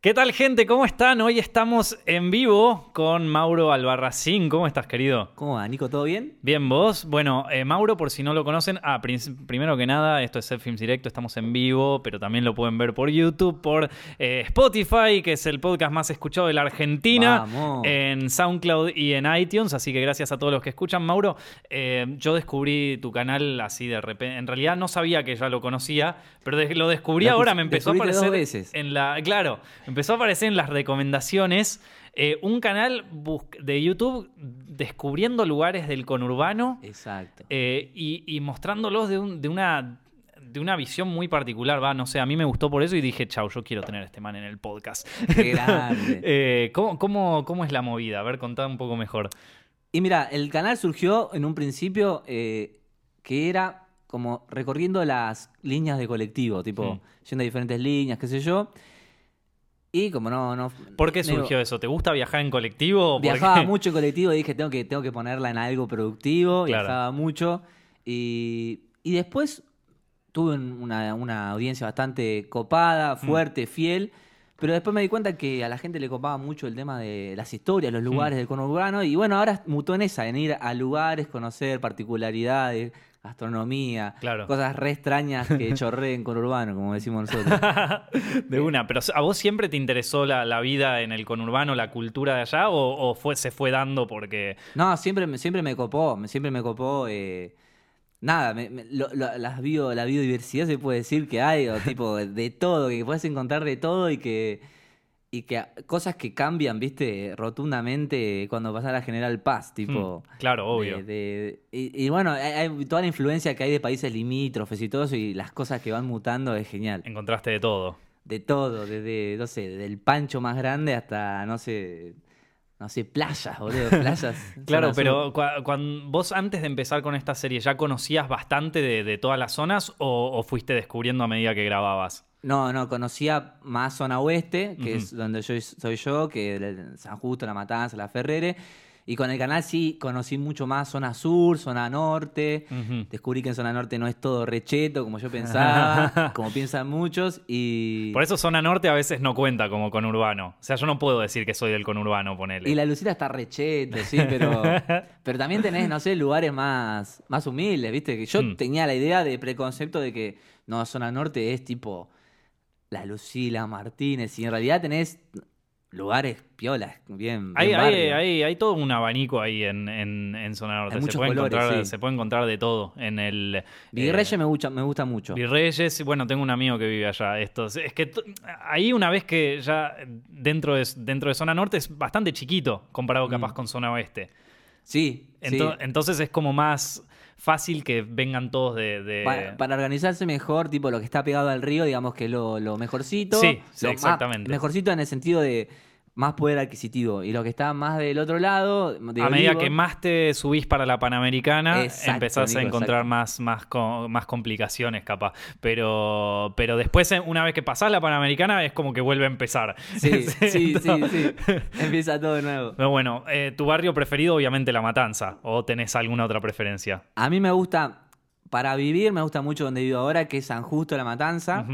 ¿Qué tal gente? ¿Cómo están? Hoy estamos en vivo con Mauro Albarracín. ¿Cómo estás, querido? ¿Cómo va, Nico? ¿Todo bien? Bien, vos. Bueno, eh, Mauro, por si no lo conocen, ah, primero que nada, esto es Set Films Directo, estamos en vivo, pero también lo pueden ver por YouTube, por eh, Spotify, que es el podcast más escuchado de la Argentina, Vamos. en SoundCloud y en iTunes, así que gracias a todos los que escuchan. Mauro, eh, yo descubrí tu canal así de repente, en realidad no sabía que ya lo conocía, pero lo descubrí Lo ahora, me empezó a aparecer veces. en la, claro, empezó a aparecer en las recomendaciones eh, un canal de YouTube descubriendo lugares del conurbano Exacto. eh, y, y mostrándolos de, un- de una de una visión muy particular, va, no sé, a mí me gustó por eso y dije, chau, yo quiero tener a este man en el podcast. Qué grande. Eh, ¿cómo, cómo, cómo es la movida? A ver, contá un poco mejor. Y mira, el canal surgió en un principio eh, que era como recorriendo las líneas de colectivo, tipo Mm. yendo a diferentes líneas, qué sé yo. Y como no, no ¿Por qué surgió eso? ¿Te gusta viajar en colectivo? Viajaba mucho en colectivo y dije, tengo que, tengo que ponerla en algo productivo. Claro. Viajaba mucho. Y, y después tuve un- una, una audiencia bastante Mm. copada, fuerte, fiel. Pero después me di cuenta que a la gente le copaba mucho el tema de las historias, Mm. los lugares del conurbano. Y bueno, ahora mutó en esa, en ir a lugares, conocer particularidades, gastronomía, Claro. cosas re extrañas que chorré en conurbano, como decimos nosotros. de una, pero ¿a vos siempre te interesó la, la vida en el conurbano, la cultura de allá o, o fue, se fue dando porque... No, siempre, siempre me copó, siempre me copó. eh, nada, me- me- lo- lo- las bio- la biodiversidad se puede decir que hay, o tipo de todo, que puedes encontrar de todo y que, y que cosas que cambian, viste, rotundamente cuando pasas a la General Paz, tipo. Mm, claro, obvio. de- de- y, y bueno, hay, toda la influencia que hay de países limítrofes y todo eso, y las cosas que van mutando es genial. Encontraste de todo. De todo, desde, no sé, desde el pancho más grande hasta, no sé, no sé, playas, boludo, playas. Claro, pero cuando vos antes de empezar con esta serie, ¿ya conocías bastante de, de todas las zonas o, o fuiste descubriendo a medida que grababas? No, no, conocía más zona oeste, que es donde yo soy yo, que San Justo, La Matanza, La Ferrere. Y con el canal sí conocí mucho más zona sur, zona norte. Descubrí que en zona norte no es todo recheto como yo pensaba, como piensan muchos. Y, Por eso zona norte a veces no cuenta como conurbano. O sea, yo no puedo decir que soy del conurbano, ponele. y la Lucila está recheto, sí, pero, pero también tenés, no sé, lugares más, más humildes, ¿viste? Que yo Mm. tenía la idea de preconcepto de que no, zona norte es tipo la Lucila, Martínez, y en realidad tenés lugares piolas, bien. Hay, bien hay, barrio. hay, hay todo un abanico ahí en, en, en zona norte. Hay se, puede colores, encontrar, sí. se puede encontrar de todo. En el Virreyes eh, me, gusta, me gusta mucho. Virreyes, bueno, tengo un amigo que vive allá. Esto, es que ahí una vez que ya dentro de, dentro de zona norte es bastante chiquito comparado capaz Mm. con zona oeste. Sí, sí. Ento- Entonces es como más fácil que vengan todos de... de- Pa- para organizarse mejor, tipo lo que está pegado al río, digamos que es lo, lo mejorcito. Sí, sí, Lo más- exactamente. mejorcito en el sentido de más poder adquisitivo. Y lo que está más del otro lado. de a medida que más te subís para la Panamericana, Exacto, empezás a encontrar exacto. más, más, más complicaciones, capaz. Pero, pero después, eh, una vez que pasás la Panamericana, es como que vuelve a empezar. Sí, sí, sí, Entonces- sí. Empieza todo de nuevo. Pero bueno, eh, tu barrio preferido, obviamente, La Matanza. ¿O tenés alguna otra preferencia? A mí me gusta, para vivir, me gusta mucho donde vivo ahora, que es San Justo la Matanza,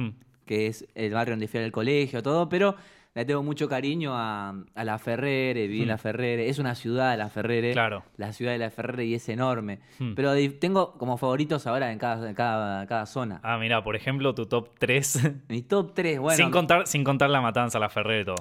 que es el barrio donde fui al colegio, todo, pero le tengo mucho cariño a, a La Ferrere, viví en La Ferrere, es una ciudad La Ferrere, Claro. la ciudad de La Ferrere y es enorme. Hmm. Pero tengo como favoritos ahora en cada, en cada, cada zona. Ah, mira, por ejemplo, tu top 3. Mi top 3, bueno, sin, contar, sin contar La Matanza, La Ferrer y todo.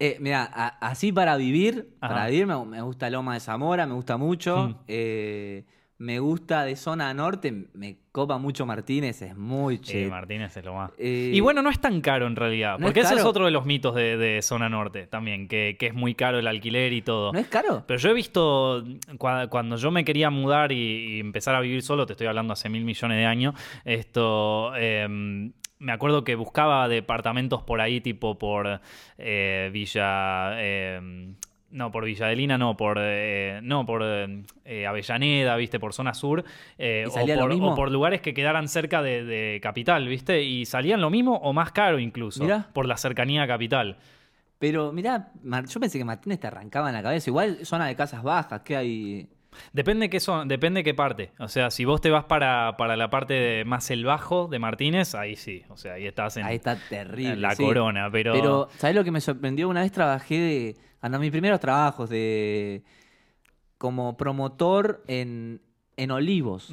eh, mira, así para vivir, Ajá. para vivir me, me gusta Loma de Zamora, me gusta mucho. Hmm. eh, me gusta de zona norte, me copa mucho Martínez, es muy Sí, che. Martínez es lo más. Eh, Y bueno, no es tan caro en realidad. ¿no Porque es ese es otro de los mitos de, de zona norte también, que, que es muy caro el alquiler y todo. ¿No es caro? Pero yo he visto, cua- cuando yo me quería mudar y, y empezar a vivir solo, te estoy hablando hace mil millones de años, esto, em, me acuerdo que buscaba departamentos por ahí, tipo por eh, Villa... em, no, por Villa Adelina, no, por, eh, no, por eh, Avellaneda, ¿viste? Por zona sur. eh, ¿Y o, por, mismo? o por lugares que quedaran cerca de, de Capital, ¿viste? Y salían lo mismo o más caro incluso. Mirá. Por la cercanía a Capital. Pero mirá, yo pensé que Martínez te arrancaba en la cabeza. Igual zona de casas bajas, ¿qué hay? Depende qué son, depende qué parte. O sea, si vos te vas para, para la parte de- más el bajo de Martínez, ahí sí. O sea, ahí estás en, Ahí está terrible. en la sí. corona. Pero, Pero, ¿sabes lo que me sorprendió? Una vez trabajé de. Anda, mis primeros trabajos de. como promotor en, en Olivos.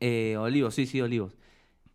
Eh, olivos, sí, sí, olivos.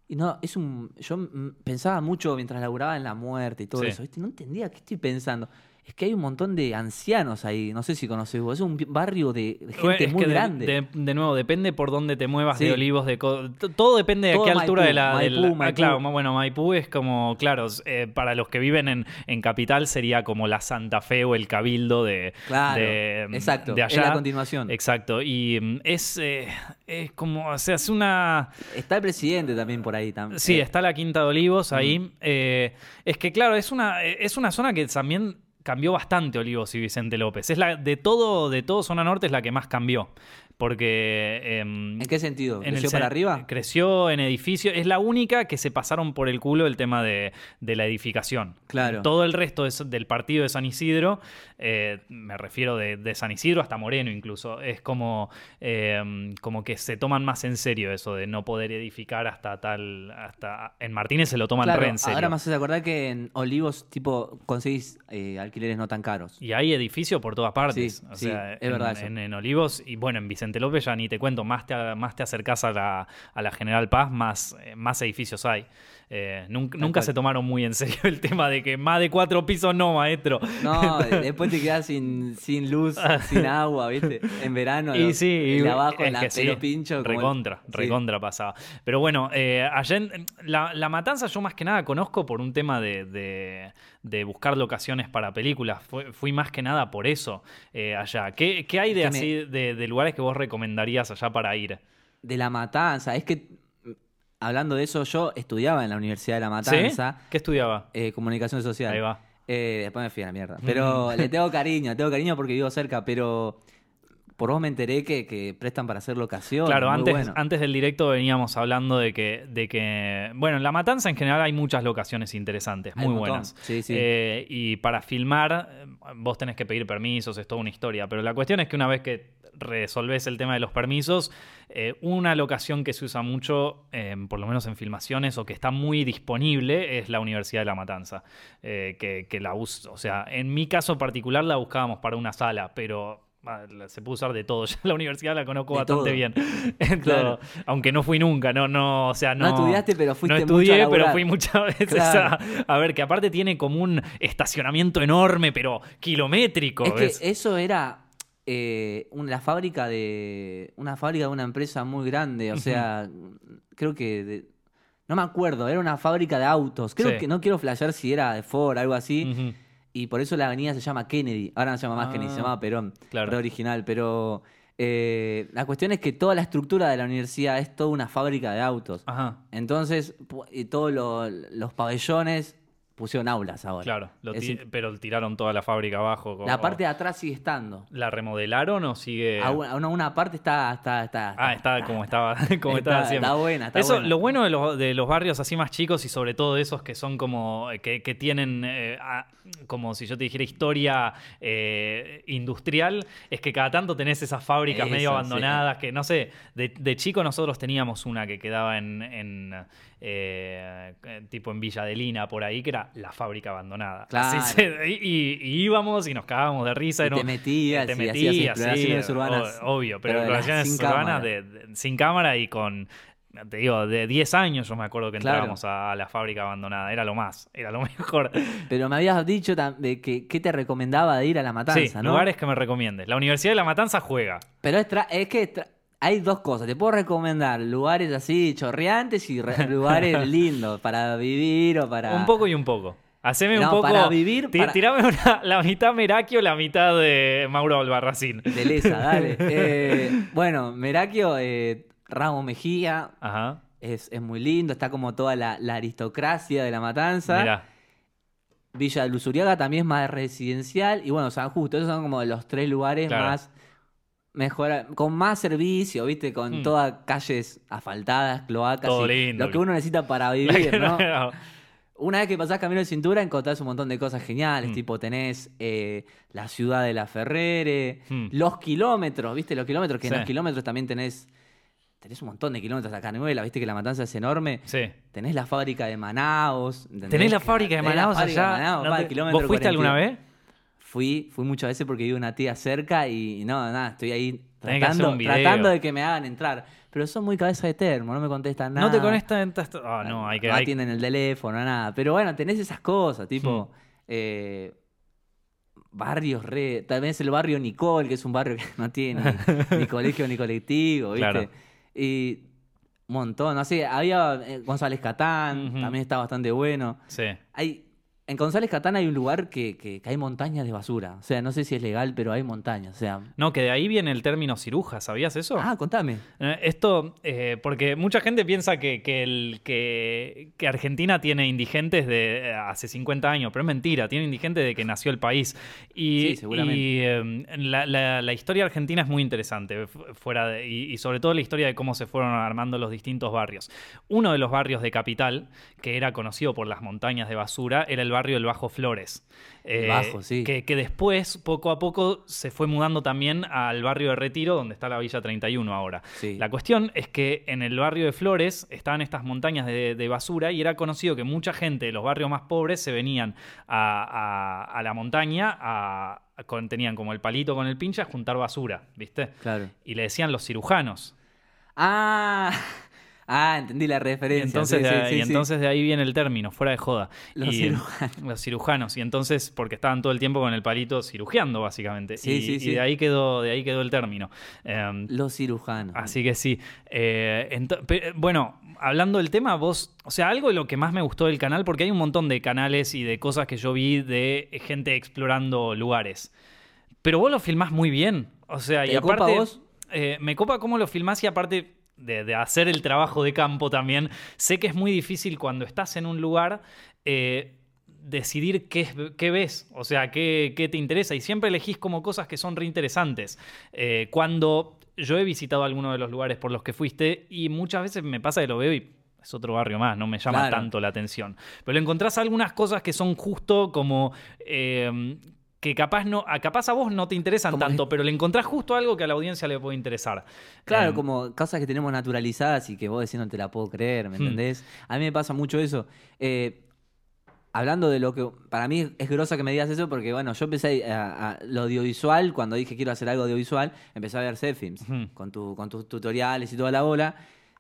Y no, es un. Yo pensaba mucho mientras laburaba en la muerte y todo Sí. eso, ¿viste? No entendía qué estoy pensando. Es que hay un montón de ancianos ahí, no sé si conoces vos, es un barrio de, Bueno, gente muy grande. De, de nuevo, depende por dónde te muevas Sí. de olivos, de todo depende de qué altura Maipú, de la. Maipú, ah, Maipú. claro, bueno, Maipú es como, claro, eh, para los que viven en, en capital sería como la Santa Fe o el Cabildo de, Claro, de, exacto, de es allá. la continuación. Exacto, y mm, es, eh, es como, o sea, es una. Está el presidente también por ahí. tam- Sí, eh, está la Quinta de Olivos ahí. Eh, es que, claro, es una, es una zona que también cambió bastante Olivos y Vicente López. Es la de todo, de todo zona norte es la que más cambió. Porque. em, ¿En qué sentido? en el ¿Creció para arriba? Creció en edificio. Es la única que se pasaron por el culo el tema de, de la edificación. Claro. Todo el resto es- del partido de San Isidro, eh, me refiero de, de San Isidro hasta Moreno incluso, es como, eh, como que se toman más en serio eso de no poder edificar hasta tal. hasta En Martínez se lo toman Claro, re en serio. ahora me haces acordar que en Olivos, tipo, conseguís eh, alquileres no tan caros. Y hay edificio por todas partes. Sí, o sí, sea, es en, verdad. En, en Olivos y bueno, en Vicente López ya ni te cuento, más te, más te acercás a la, a la General Paz, más, eh, más edificios hay. Eh, nunca se tomaron muy en serio el tema de que más de cuatro pisos no, maestro. No, después te quedás sin, sin luz, sin agua, ¿viste? En verano. Y sí, el y- abajo, es la que sí, pelo pincho. como el- Recontra, Sí. recontra pasaba. Pero bueno, eh, allá en- la, la Matanza yo más que nada conozco por un tema de, de- de buscar locaciones para películas. Fui más que nada por eso eh, allá. ¿Qué, qué hay de me- así de, de lugares que vos recomendarías allá para ir? De la matanza. Es que, hablando de eso, yo estudiaba en la Universidad de la Matanza, ¿Sí? ¿Qué estudiaba? eh, comunicación social. Ahí va. Eh, después me fui a la mierda. Pero le tengo cariño, le tengo cariño porque vivo cerca, pero por vos me enteré que, que prestan para hacer locación. Claro, antes, bueno. antes del directo veníamos hablando de que, de que, bueno, en La Matanza en general hay muchas locaciones interesantes, muy buenas. Sí, sí. Eh, y para filmar, vos tenés que pedir permisos, es toda una historia. Pero la cuestión es que una vez que resolvés el tema de los permisos, eh, una locación que se usa mucho, eh, por lo menos en filmaciones, o que está muy disponible, es la Universidad de La Matanza. Eh, que, que la us o sea, en mi caso particular la buscábamos para una sala, pero ah, se puede usar de todo. Ya la universidad la conozco De bastante todo. bien. Claro. Aunque no fui nunca, no, no, o sea, No no. estudiaste, pero fuiste No mucho a estudié, pero fui muchas veces Claro. a, a ver, que aparte tiene como un estacionamiento enorme, pero kilométrico. Es que eso era eh, un- la fábrica de. Una fábrica de una empresa muy grande. O sea, creo que. de- no me acuerdo, era una fábrica de autos. Creo Sí. que no quiero flashear si era de Ford, algo así. Y por eso la avenida se llama Kennedy. Ahora no se llama más Ah, Kennedy, se llama Perón. claro. Re original. Pero eh, la cuestión es que toda la estructura de la universidad es toda una fábrica de autos. Ajá, Entonces, todos lo- los pabellones pusieron aulas ahora. claro. lo ti- pero tiraron toda la fábrica abajo. como- La parte de atrás sigue estando. ¿La remodelaron o sigue.? A una, una- parte está, está, está, Ah, está como estaba, como está- estaba siempre. está buena, está Eso, buena. Lo bueno de los, de los barrios así más chicos y sobre todo esos que son como, que, que tienen, eh, ah, como si yo te dijera, historia eh, industrial, es que cada tanto tenés esas fábricas Eso, medio sí. abandonadas, que no sé, de, de chico nosotros teníamos una que quedaba en, en, eh, tipo en Villa de Lina, por ahí, que era la fábrica abandonada. Claro. Así se- y, íbamos y nos cagábamos de risa. Y te metías te metías, sí, urbanas, o- obvio, pero, pero de sin urbanas cámara. de- de- sin cámara y con, te digo, de 10 años yo me acuerdo que Claro. entrábamos a, la fábrica abandonada. Era lo más, era lo mejor. Pero me habías dicho de que, que te recomendaba de ir a la matanza, sí, ¿no? lugares que me recomiendes. La Universidad de La Matanza juega. Pero es, es que hay dos cosas. Te puedo recomendar lugares así chorreantes y re- lugares lindos para vivir o para. Un poco y un poco. Haceme un poco. para vivir, para- Tirame una- la mitad Merakio, la mitad de Mauro Albarracín. De lesa, dale. Eh, bueno, Merakio, eh, Ramos Mejía, Ajá. es, es muy lindo. Está como toda la, la aristocracia de la matanza. Mirá. Villa Luzuriaga también es más residencial. Y bueno, San Justo, esos son como los tres lugares Claro. más mejor, con más servicio, ¿viste? Con Hmm. todas calles asfaltadas, cloacas. Todo lindo. Lo que uno necesita para vivir, ¿no? Una vez que pasás camino de cintura, encontrás un montón de cosas geniales. Mm. Tipo, tenés eh, la ciudad de la Ferrere, Mm. los kilómetros, ¿viste? Los kilómetros, que Sí. en los kilómetros también tenés. Tenés un montón de kilómetros acá Canuela, viste que la matanza es enorme. Sí. Tenés la fábrica de Manaos. ¿entendés? ¿Tenés la fábrica de Manaus fábrica de allá? Manaos, No pa, te- ¿Vos fuiste 42. alguna vez? Fui, fui muchas veces porque vive una tía cerca y, no, nada, estoy ahí tratando, tratando de que me hagan entrar. Pero son muy cabeza de termo, no me contestan nada. No te conectan. Ah, no, hay que. No atienden el teléfono, nada. Pero bueno, tenés esas cosas, tipo. Hmm. eh, barrios re. También es el barrio Nicole, que es un barrio que no tiene ni, ni colegio ni colectivo, ¿viste? Claro. Y un montón. No sé, había eh, González Catán, también está bastante bueno. Sí. Hay. En González Catán hay un lugar que, que, que hay montañas de basura. O sea, no sé si es legal, pero hay montañas. O sea. No, que de ahí viene el término ciruja, ¿sabías eso? Ah, contame. Eh, Esto, eh, porque mucha gente piensa que, que, el, que, que Argentina tiene indigentes de eh, hace 50 años, pero es mentira, tiene indigentes de que nació el país. Y, Sí, seguramente. y, eh, la, la- la historia argentina es muy interesante, fu- fuera de- y, y sobre todo la historia de cómo se fueron armando los distintos barrios. Uno de los barrios de Capital, que era conocido por las montañas de basura, era el barrio del Bajo Flores. El Bajo, sí. Que, que después, poco a poco, se fue mudando también al barrio de Retiro, donde está la Villa 31 ahora. Sí. La cuestión es que en el barrio de Flores estaban estas montañas de, de basura y era conocido que mucha gente de los barrios más pobres se venían a, a- a la montaña, a, a- con- tenían como el palito con el pinche a juntar basura, ¿viste? Claro. Y le decían los cirujanos. Ah, ah, entendí la Y referencia. entonces, sí, de, sí, y sí, entonces de ahí viene el término, fuera de joda. Los Y, cirujanos. Los cirujanos. Y entonces, porque estaban todo el tiempo con el palito cirugiando, básicamente. Sí, y, sí, y de ahí quedó, de ahí quedó el término. Em, Los cirujanos. Así que sí. Eh, bueno, hablando del tema, vos, o sea, algo de lo que más me gustó del canal, porque hay un montón de canales y de cosas que yo vi de gente explorando lugares. Pero vos lo filmás muy bien. O sea, y ¿Te copa aparte. vos? eh, me copa cómo lo filmás y aparte. De, de hacer el trabajo de campo también, sé que es muy difícil cuando estás en un lugar eh, decidir qué, qué ves, o sea, qué, qué te interesa. Y siempre elegís como cosas que son reinteresantes. Eh, cuando yo he visitado algunos de los lugares por los que fuiste y muchas veces me pasa que lo veo y es otro barrio más, no me llama Claro. tanto la atención. Pero encontrás algunas cosas que son justo como... eh, que capaz, no, a capaz a vos no te interesan Como tanto, pero le encontrás justo algo que a la audiencia le puede interesar. Claro, Eh, como cosas que tenemos naturalizadas y que vos decís no te la puedo creer, ¿me Hmm. entendés? A mí me pasa mucho eso. Eh, hablando de lo que. Para mí es grosa que me digas eso porque, bueno, yo empecé a, a- lo audiovisual, cuando dije quiero hacer algo audiovisual, empecé a ver Setfilms Ujú. con, tu, con tus tutoriales y toda la bola.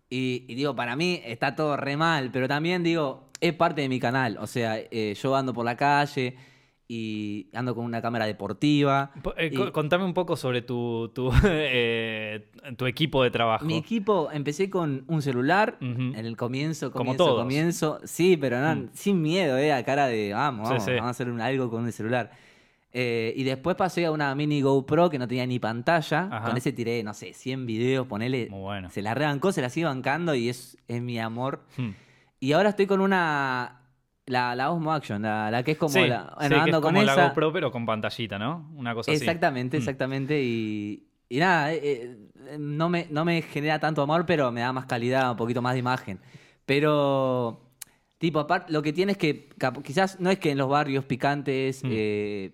Y, y digo, para mí está todo re mal, pero también digo, es parte de mi canal. O sea, eh, yo ando por la calle y ando con una cámara deportiva. po- eh, y- contame un poco sobre tu, tu, eh, tu equipo de trabajo. Mi equipo, empecé con un celular en el comienzo, Como comienzo, todos. comienzo. Sí, pero no, Mm. sin miedo, eh, a cara de vamos, Sí, vamos, sí. vamos a hacer un- algo con un celular. Eh, y después pasé a una mini GoPro que no tenía ni pantalla. Ajá. Con ese tiré, no sé, 100 videos, ponele. Muy bueno. Se la rebancó, se la sigue bancando y es, es mi amor. Hmm. Y ahora estoy con una. La, la Osmo Action, la, la que es como Sí, la. sí, que es con como esa. la GoPro, pero con pantallita, ¿no? Una cosa así. Exactamente, Mm. exactamente. Y, y nada, eh, eh, no, me, no me genera tanto amor, pero me da más calidad, un poquito más de imagen. Pero, tipo, aparte, lo que tiene es que quizás no es que en los barrios picantes Mm. eh,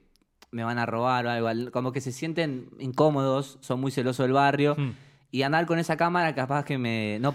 me van a robar o algo, al- como que se sienten incómodos, son muy celosos del barrio. Hmm. Y andar con esa cámara capaz que me... No,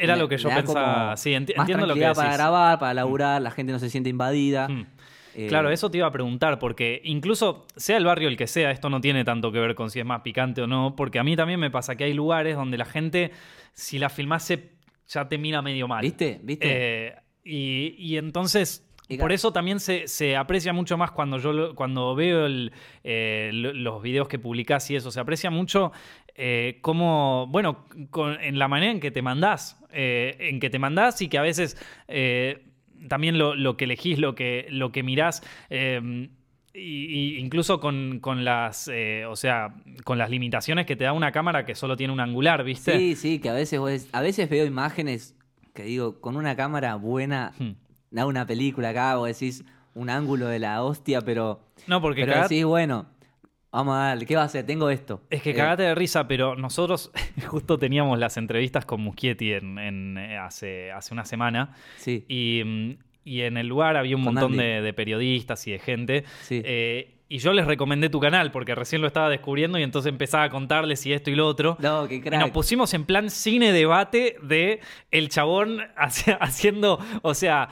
Era me- lo que yo pensaba. Sí, enti- más entiendo lo que decís. para grabar, para laburar, la gente no se siente invadida. Hmm. Eh, Claro, eso te iba a preguntar, porque incluso sea el barrio el que sea, esto no tiene tanto que ver con si es más picante o no, porque a mí también me pasa que hay lugares donde la gente, si la filmase, ya te mira medio mal. ¿Viste? ¿Viste? Eh, y, y entonces, por eso también se, se aprecia mucho más cuando yo cuando veo el, eh, lo- los videos que publicás y eso, se aprecia mucho eh, cómo, bueno, con- en la manera en que te mandás, eh, en que te mandás y que a veces eh, también lo, lo que elegís, lo que, lo que mirás. eh, y, y incluso con, con las eh, o sea con las limitaciones que te da una cámara que solo tiene un angular viste Sí, sí, que a veces vos- a veces veo imágenes que digo, con una cámara buena, Hmm. da una película acá, vos decís un ángulo de la hostia, pero, no porque pero cagá- decís, bueno, vamos a darle, ¿qué va a hacer? Tengo esto. Es que Eh, cagate de risa, pero nosotros justo teníamos las entrevistas con Muschietti en, en, eh, hace, hace una semana Sí. y, mm, y en el lugar había un Con montón de, de periodistas y de gente. Sí. Eh, y yo les recomendé tu canal porque recién lo estaba descubriendo y entonces empezaba a contarles y esto y lo otro. No, qué Y crack. nos pusimos en plan cine debate de el chabón haciendo, o sea,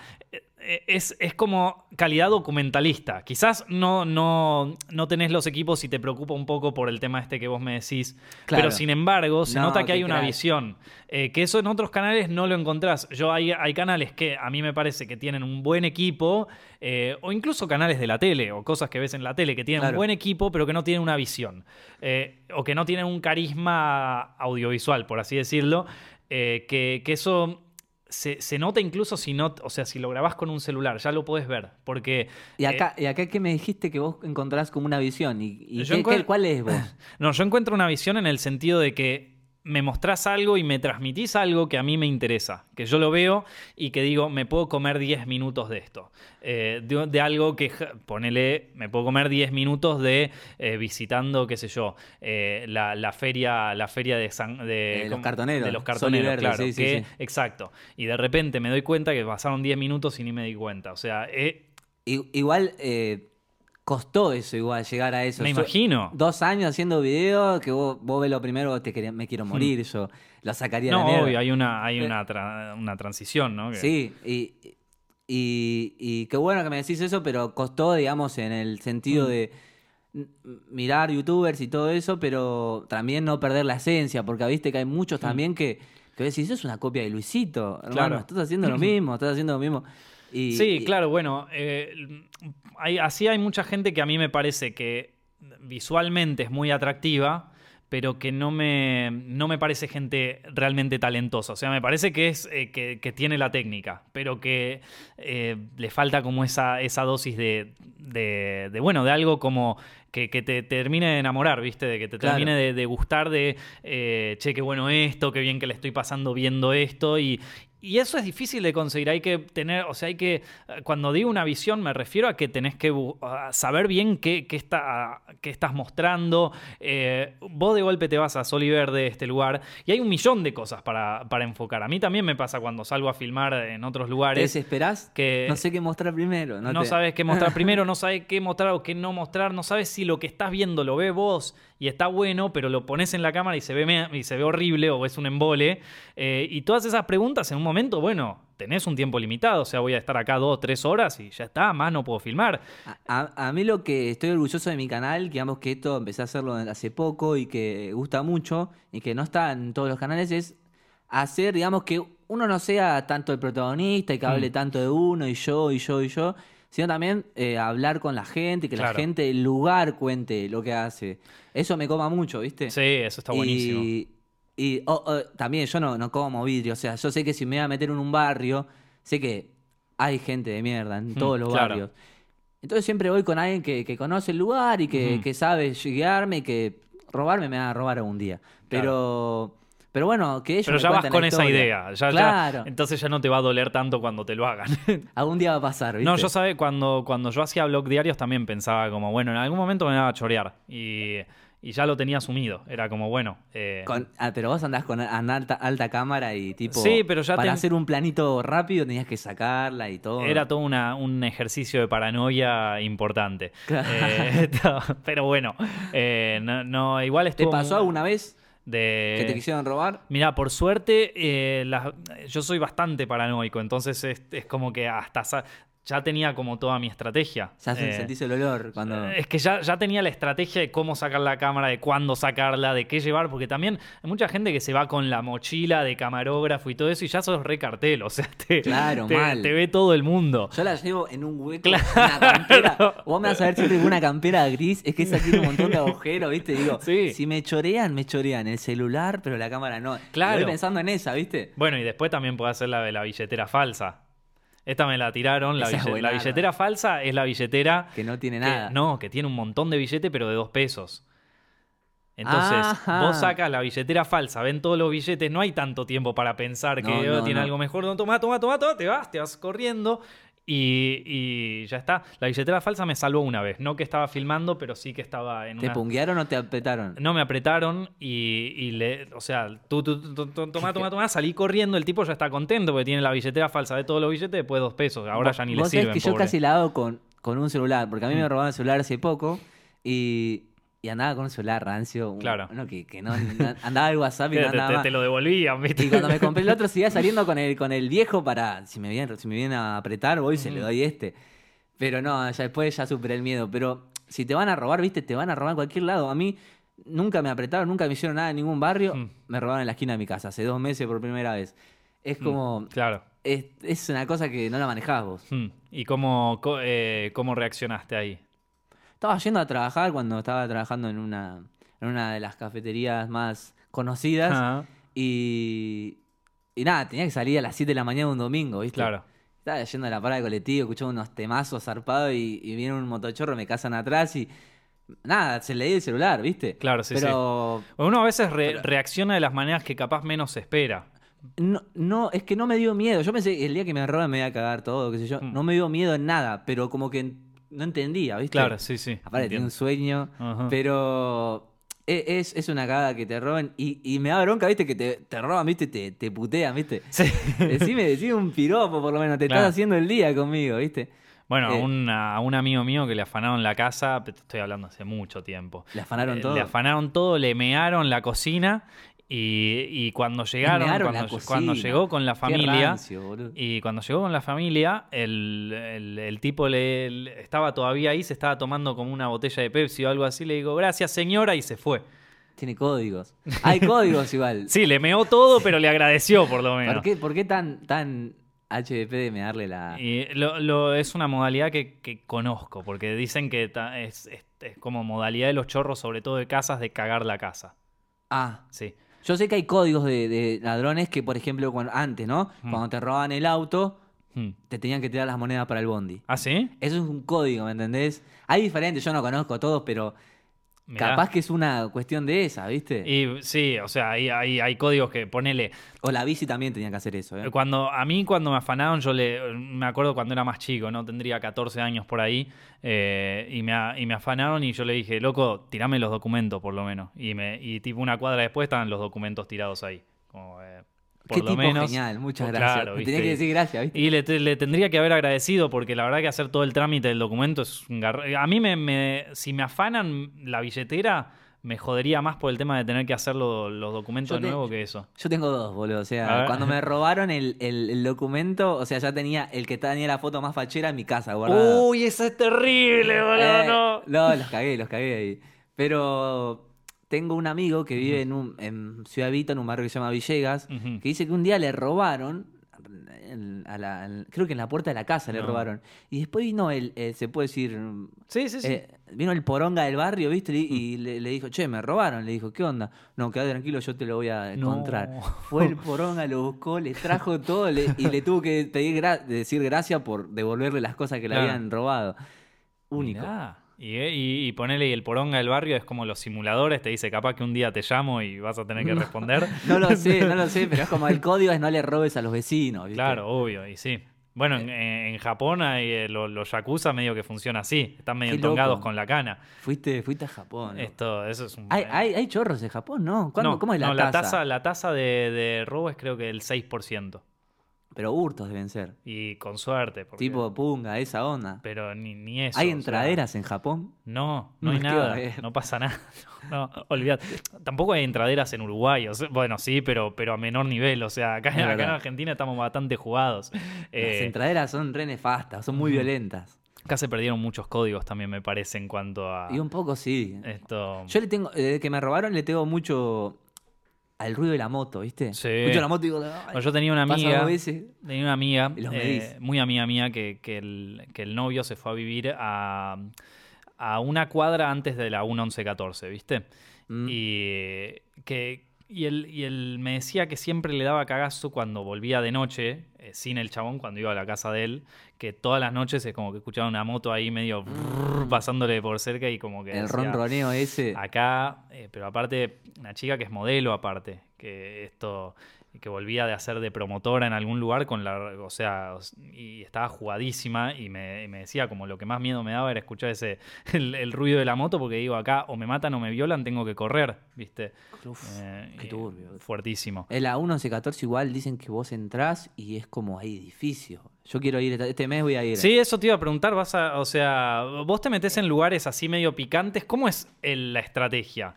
es, es como calidad documentalista. Quizás no, no, no tenés los equipos y te preocupa un poco por el tema este que vos me decís. Claro. Pero sin embargo, se No, nota que hay una crack. visión. eh, que eso en otros canales no lo encontrás. Yo hay, hay canales que a mí me parece que tienen un buen equipo, eh, o incluso canales de la tele, o cosas que ves en la tele, que tienen un buen equipo, pero que no tienen una visión. eh, o que no tienen un carisma audiovisual, por así decirlo. eh, que, que eso se, se nota incluso si no, o sea, si lo grabás con un celular, ya lo podés ver. Porque. Y eh, acá, y acá que me dijiste que vos encontrás como una visión. ¿Y, qué- qué- cuál es vos? No, yo encuentro una visión en el sentido de que me mostrás algo y me transmitís algo que a mí me interesa, que yo lo veo y que digo, me puedo comer 10 minutos de esto. Eh, de, de algo que, ponele, me puedo comer 10 minutos de eh, visitando, qué sé yo, eh, la, la feria la feria de, San- de, los cartoneros, De los cartoneros, Verde, claro. sí, sí, que- sí. Exacto. Y de repente me doy cuenta que pasaron 10 minutos y ni me di cuenta. O sea, eh, igual eh, costó eso, igual, llegar a eso. me Yo- imagino. Dos años haciendo videos que vos, vos ves lo primero, vos te quería- me quiero morir, yo lo sacaría de Hmm. No, la mierda. obvio, hay una, hay Eh, una, tra- una transición, ¿no? Que- Sí, y, y, y qué bueno que me decís eso, pero costó, digamos, en el sentido Mm. de mirar youtubers y todo eso, pero también no perder la esencia, porque viste que hay muchos también que, que decís, eso es una copia de Luisito, hermano. Claro. estás haciendo lo mismo, estás haciendo lo mismo. Y, Sí, y- claro, bueno, eh, hay- así hay mucha gente que a mí me parece que visualmente es muy atractiva, pero que no me, no me parece gente realmente talentosa. O sea, me parece que es eh, que, que tiene la técnica, pero que eh, le falta como esa, esa dosis de, de, de, bueno, de algo como que, que te termine de enamorar, ¿viste? De que te Claro. termine de, de gustar, de, eh, che, qué bueno esto, qué bien que le estoy pasando viendo esto. Y, y eso es difícil de conseguir. Hay que tener, o sea, hay que, eh, cuando digo una visión, me refiero a que tenés que saber bien qué, qué está, qué estás mostrando. Eh, vos de golpe te vas a Sol y Verde, este lugar, y hay un millón de cosas para, para enfocar. A mí también me pasa cuando salgo a filmar en otros ¿Te lugares. desesperás? que- No sé qué mostrar primero. No, No, te- sabes qué mostrar primero, no sabes qué mostrar o qué no mostrar, no sabes si lo que estás viendo lo ves vos y está bueno, pero lo pones en la cámara y se ve, y se ve horrible o es un embole. Eh, y todas esas preguntas en un momento, bueno, tenés un tiempo limitado, o sea, voy a estar acá dos, tres horas y ya está, más no puedo filmar. A, mí lo que estoy orgulloso de mi canal, digamos que esto empecé a hacerlo hace poco y que gusta mucho y que no está en todos los canales, es hacer, digamos, que uno no sea tanto el protagonista y que hable Mm. tanto de uno y yo y yo y yo, sino también eh, hablar con la gente y que la gente del lugar cuente lo que hace. Eso me coma mucho, ¿viste? Sí, eso está buenísimo. Y, y, oh, oh, también yo no, no como vidrio, o sea, yo sé que si me voy a meter en un barrio, sé que hay gente de mierda en Mm, todos los claro. barrios. Entonces siempre voy con alguien que, que conoce el lugar y que, que sabe guiarme y que robarme me va a robar algún día. Pero, pero bueno, que ellos Pero me ya vas con esa idea. Ya, ya- claro. entonces ya no te va a doler tanto cuando te lo hagan. Algún día va a pasar, ¿viste? No, yo sabe, cuando, cuando yo hacía blog diarios también pensaba como, bueno, en algún momento me va a chorear. Y, y ya lo tenía asumido. Era como, bueno. eh, Con- ah, pero vos andás con alta, alta cámara y tipo. Sí, pero ya Para ten- hacer un planito rápido tenías que sacarla y todo. Era todo una- un ejercicio de paranoia importante. Claro. Eh, pero bueno, eh, no, no, igual ¿Te estuvo. pasó muy- alguna vez de... que te quisieron robar? Mira, por suerte, eh, yo soy bastante paranoico, entonces es, es como que hasta sa- ya tenía como toda mi estrategia. Ya Eh, sentís el olor cuando. Es que ya, ya tenía la estrategia de cómo sacar la cámara, de cuándo sacarla, de qué llevar, porque también hay mucha gente que se va con la mochila de camarógrafo y todo eso y ya sos re cartel, o sea, te, Claro, te- mal. te ve todo el mundo. Yo la llevo en un hueco, Claro. una campera. Vos me vas a ver siempre con una campera gris, es que esa tiene un montón de agujeros, ¿viste? Digo, Sí. si me chorean, me chorean el celular, pero la cámara no. Claro. Estoy pensando en esa, ¿viste? Bueno, y después también puede hacer la de la billetera falsa. Esta me la tiraron. La, billetera falsa es la billetera Que no tiene que- nada. no, que tiene un montón de billetes, pero de dos pesos. Entonces, Ajá. vos sacas la billetera falsa, ven todos los billetes, no hay tanto tiempo para pensar que No, oh, no, tiene no. algo mejor. No, toma, toma, toma, toma, te vas, te vas corriendo. Y, y ya está. La billetera falsa me salvó una vez. No que estaba filmando, pero sí que estaba en ¿Te una... punguearon o te apretaron? No, me apretaron y, y le, o sea, tú, tú, tú, tú, tomá, tomá, tomá, salí corriendo, el tipo ya está contento porque tiene la billetera falsa de todos los billetes, después dos pesos, ahora ya ni le sirven. que yo casi la hago con, con un celular, porque a mí me Mm. robaron el celular hace poco y, y andaba con un celular rancio. Claro. Uno que, que no, andaba el WhatsApp y no te- andaba te- te lo devolvían, ¿viste? Y cuando me compré el otro seguía saliendo con el, con el viejo para, si me vienen, si me vienen a apretar, voy y se le doy este. Pero no, ya después ya superé el miedo. Pero si te van a robar, viste, te van a robar en cualquier lado. A mí nunca me apretaron, nunca me hicieron nada en ningún barrio. Mm. Me robaron en la esquina de mi casa, hace dos meses por primera vez. Es como, Claro. es, es una cosa que no la manejás vos. Hmm. ¿Y cómo, eh, cómo reaccionaste ahí? Estaba yendo a trabajar cuando estaba trabajando en una, en una de las cafeterías más conocidas. Ah, Y, y nada, tenía que salir a las 7 de la mañana un domingo, ¿viste? claro. Estaba yendo a la parada de colectivo, escuchando unos temazos zarpados y, y viene un motochorro, me casan atrás y. Nada, se le di el celular, ¿viste? Claro, sí, Pero Uno a veces re- Pero- reacciona de las maneras que capaz menos se espera. no, no, es que no me dio miedo. Yo pensé que el día que me roban me iba a cagar todo, qué sé yo. Mm. No me dio miedo en nada, pero como que no entendía, ¿viste? Claro, sí, sí. Aparte, tiene un sueño. Ajá. Pero e- es, es una cagada que te roben. Y, y me da bronca, viste, que te, te roban, viste, te, te putean, viste. Sí. Decime, decime un piropo, por lo menos. Te Claro. estás haciendo el día conmigo, viste. Bueno, a, Eh. un, a un amigo mío que le afanaron la casa, te estoy hablando hace mucho tiempo. Le afanaron Eh, todo. Le afanaron todo, le mearon la cocina y, y cuando llegaron, cuando, llegó con la familia, rancio, y cuando llegó con la familia, el, el- el tipo le, estaba todavía ahí, se estaba tomando como una botella de Pepsi o algo así, le digo, gracias señora, y se fue. Tiene códigos. Hay códigos igual. Sí, le meó todo, pero le agradeció por lo menos. ¿Por qué, por qué tan, tan HDP de me darle la. Y lo, lo- es una modalidad que, que conozco, porque dicen que ta- es, es- es como modalidad de los chorros, sobre todo de casas, de cagar la casa. Ah, Sí. Yo sé que hay códigos de, de ladrones que, por ejemplo, cuando, antes, ¿no? Mm. Cuando te robaban el auto, Hmm. te tenían que tirar las monedas para el bondi. ¿Ah, sí? Eso es un código, ¿me entendés? Hay diferentes, yo no conozco todos, pero Mirá. capaz que es una cuestión de esa, ¿viste? Y sí, o sea, hay, hay, hay códigos que ponele. O la bici también tenía que hacer eso, ¿eh? Cuando, a mí cuando me afanaron, yo le. Me acuerdo cuando era más chico, ¿no? Tendría 14 años por ahí. eh, y, me, y me afanaron y yo le dije, loco, tirame los documentos por lo menos. Y, me, y tipo una cuadra después estaban los documentos tirados ahí. Como, eh, por Qué lo tipo menos. genial, muchas Pues gracias. claro, Me tenía ¿viste? que decir gracias, ¿viste? Y le, te- le tendría que haber agradecido porque la verdad que hacer todo el trámite del documento es un garro- A mí me, me- si me afanan la billetera me jodería más por el tema de tener que hacer lo- los documentos Yo de te- nuevo que eso. Yo tengo dos, boludo. O sea, cuando me robaron el, el- el documento, o sea, ya tenía el que tenía la foto más fachera en mi casa guardada. Uy, eso es terrible, boludo. Eh, no. no, los cagué, los cagué ahí. Pero tengo un amigo que vive en, un, en Ciudad Vita, en un barrio que se llama Villegas, que dice que un día le robaron, en- a la- en- creo que en la puerta de la casa le robaron. Y después vino el, eh, se puede decir, Sí, sí, sí. eh, vino el poronga del barrio, ¿viste? Y, y le, le dijo, che, me robaron. Le dijo, ¿qué onda? No, quédate tranquilo, yo te lo voy a No. encontrar. Fue el poronga, lo buscó, le trajo todo le- y le tuvo que pedir gra- decir gracias por devolverle las cosas que le Claro. habían robado. Único. Mirá. Y, eh, y, y ponele y el poronga del barrio es como los simuladores, te dice capaz que un día te llamo y vas a tener que responder. No lo sé, no lo sé, pero es como el código es no le robes a los vecinos. ¿viste? Claro, obvio, y sí. Bueno, en, en Japón hay, eh, lo- los yakuza medio que funciona así, están medio entongados con la cana. Fuiste, fuiste a Japón. ¿no? Esto, eso es un... ¿Hay, eh, hay, hay chorros de Japón, ¿no? ¿Cuándo- no, ¿Cómo es la no, tasa? La tasa de, de robo es creo que el 6%. Pero hurtos deben ser. Y con suerte. porque- Tipo punga, esa onda. Pero ni, ni eso. ¿Hay sea, entraderas en Japón? no, no No, hay ¿qué va a nada. No pasa nada. No, olvidate. Tampoco hay entraderas en Uruguay. o sea, bueno, sí, pero, pero a menor nivel. O sea, acá, en. Argentina estamos bastante jugados. Las Eh, entraderas son re nefastas, son muy violentas. acá se perdieron muchos códigos también, me parece, en cuanto a Y un poco sí. esto. Yo le tengo, desde que me robaron, le tengo mucho al ruido de la moto, ¿viste? Sí. Escucho la moto y digo, "Ay, Bueno, yo tenía una amiga. veces. Tenía una amiga, eh, muy amiga mía, que, que el, que el novio se fue a vivir a, a una cuadra antes de la 1114, ¿viste? Mm. Y que y él, y él me decía que siempre le daba cagazo cuando volvía de noche eh, sin el chabón cuando iba a la casa de él, que todas las noches es como que escuchaba una moto ahí medio pasándole por cerca y como que... El decía, ronroneo ese. Acá, eh, pero aparte, una chica que es modelo aparte, que esto que volvía de hacer de promotora en algún lugar con la o sea y estaba jugadísima y me, y me decía como lo que más miedo me daba era escuchar ese el, el ruido de la moto porque digo acá o me matan o me violan tengo que correr viste Uf, Eh, qué turbio. fuertísimo En la 1114 igual dicen que vos entrás y es como hay edificio. Yo quiero ir, este mes voy a ir. Sí, eso te iba a preguntar, vas a, o sea, vos te metes en lugares así medio picantes, ¿cómo es el- la estrategia?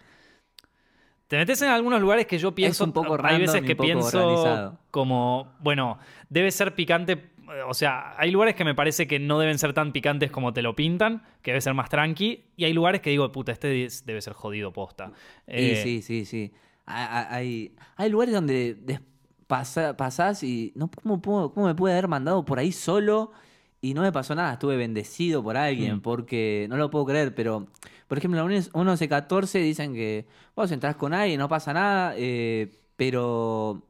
Te metes en algunos lugares que yo pienso, un poco hay veces que pienso organizado. como, bueno, debe ser picante, eh, o sea, hay lugares que me parece que no deben ser tan picantes como te lo pintan, que debe ser más tranqui, y hay lugares que digo, puta, este es- debe ser jodido posta. Sí, Eh, sí, sí, sí. Hay, hay, hay lugares donde pasa- pasás y no ¿cómo, puedo- ¿cómo me puede haber mandado por ahí solo? Y no me pasó nada, estuve bendecido por alguien, Mm. porque no lo puedo creer, pero por ejemplo, en la 1114 dicen que vos entrás con alguien, no pasa nada, eh, pero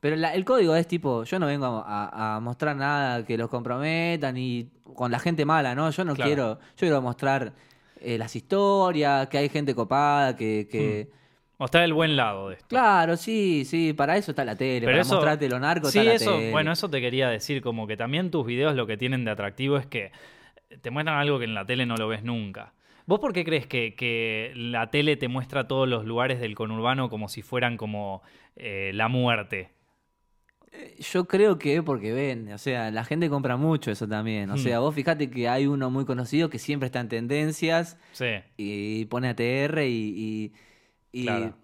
pero la- el código es tipo, yo no vengo a, mostrar nada que los comprometan y con la gente mala, ¿no? Yo no Claro. quiero, yo quiero mostrar eh, las historias, que hay gente copada, que... que... Mostrar el buen lado de esto. Claro, sí, sí, para eso está la tele, Pero para eso- mostrarte lo narco Sí, está la eso, tele. bueno, eso te quería decir, como que también tus videos lo que tienen de atractivo es que te muestran algo que en la tele no lo ves nunca. ¿Vos por qué crees que, que la tele te muestra todos los lugares del conurbano como si fueran como eh, la muerte? Yo creo que porque ven, o sea, la gente compra mucho eso también. O Hmm. sea, vos fíjate que hay uno muy conocido que siempre está en tendencias Sí, y pone ATR y, y, y Claro.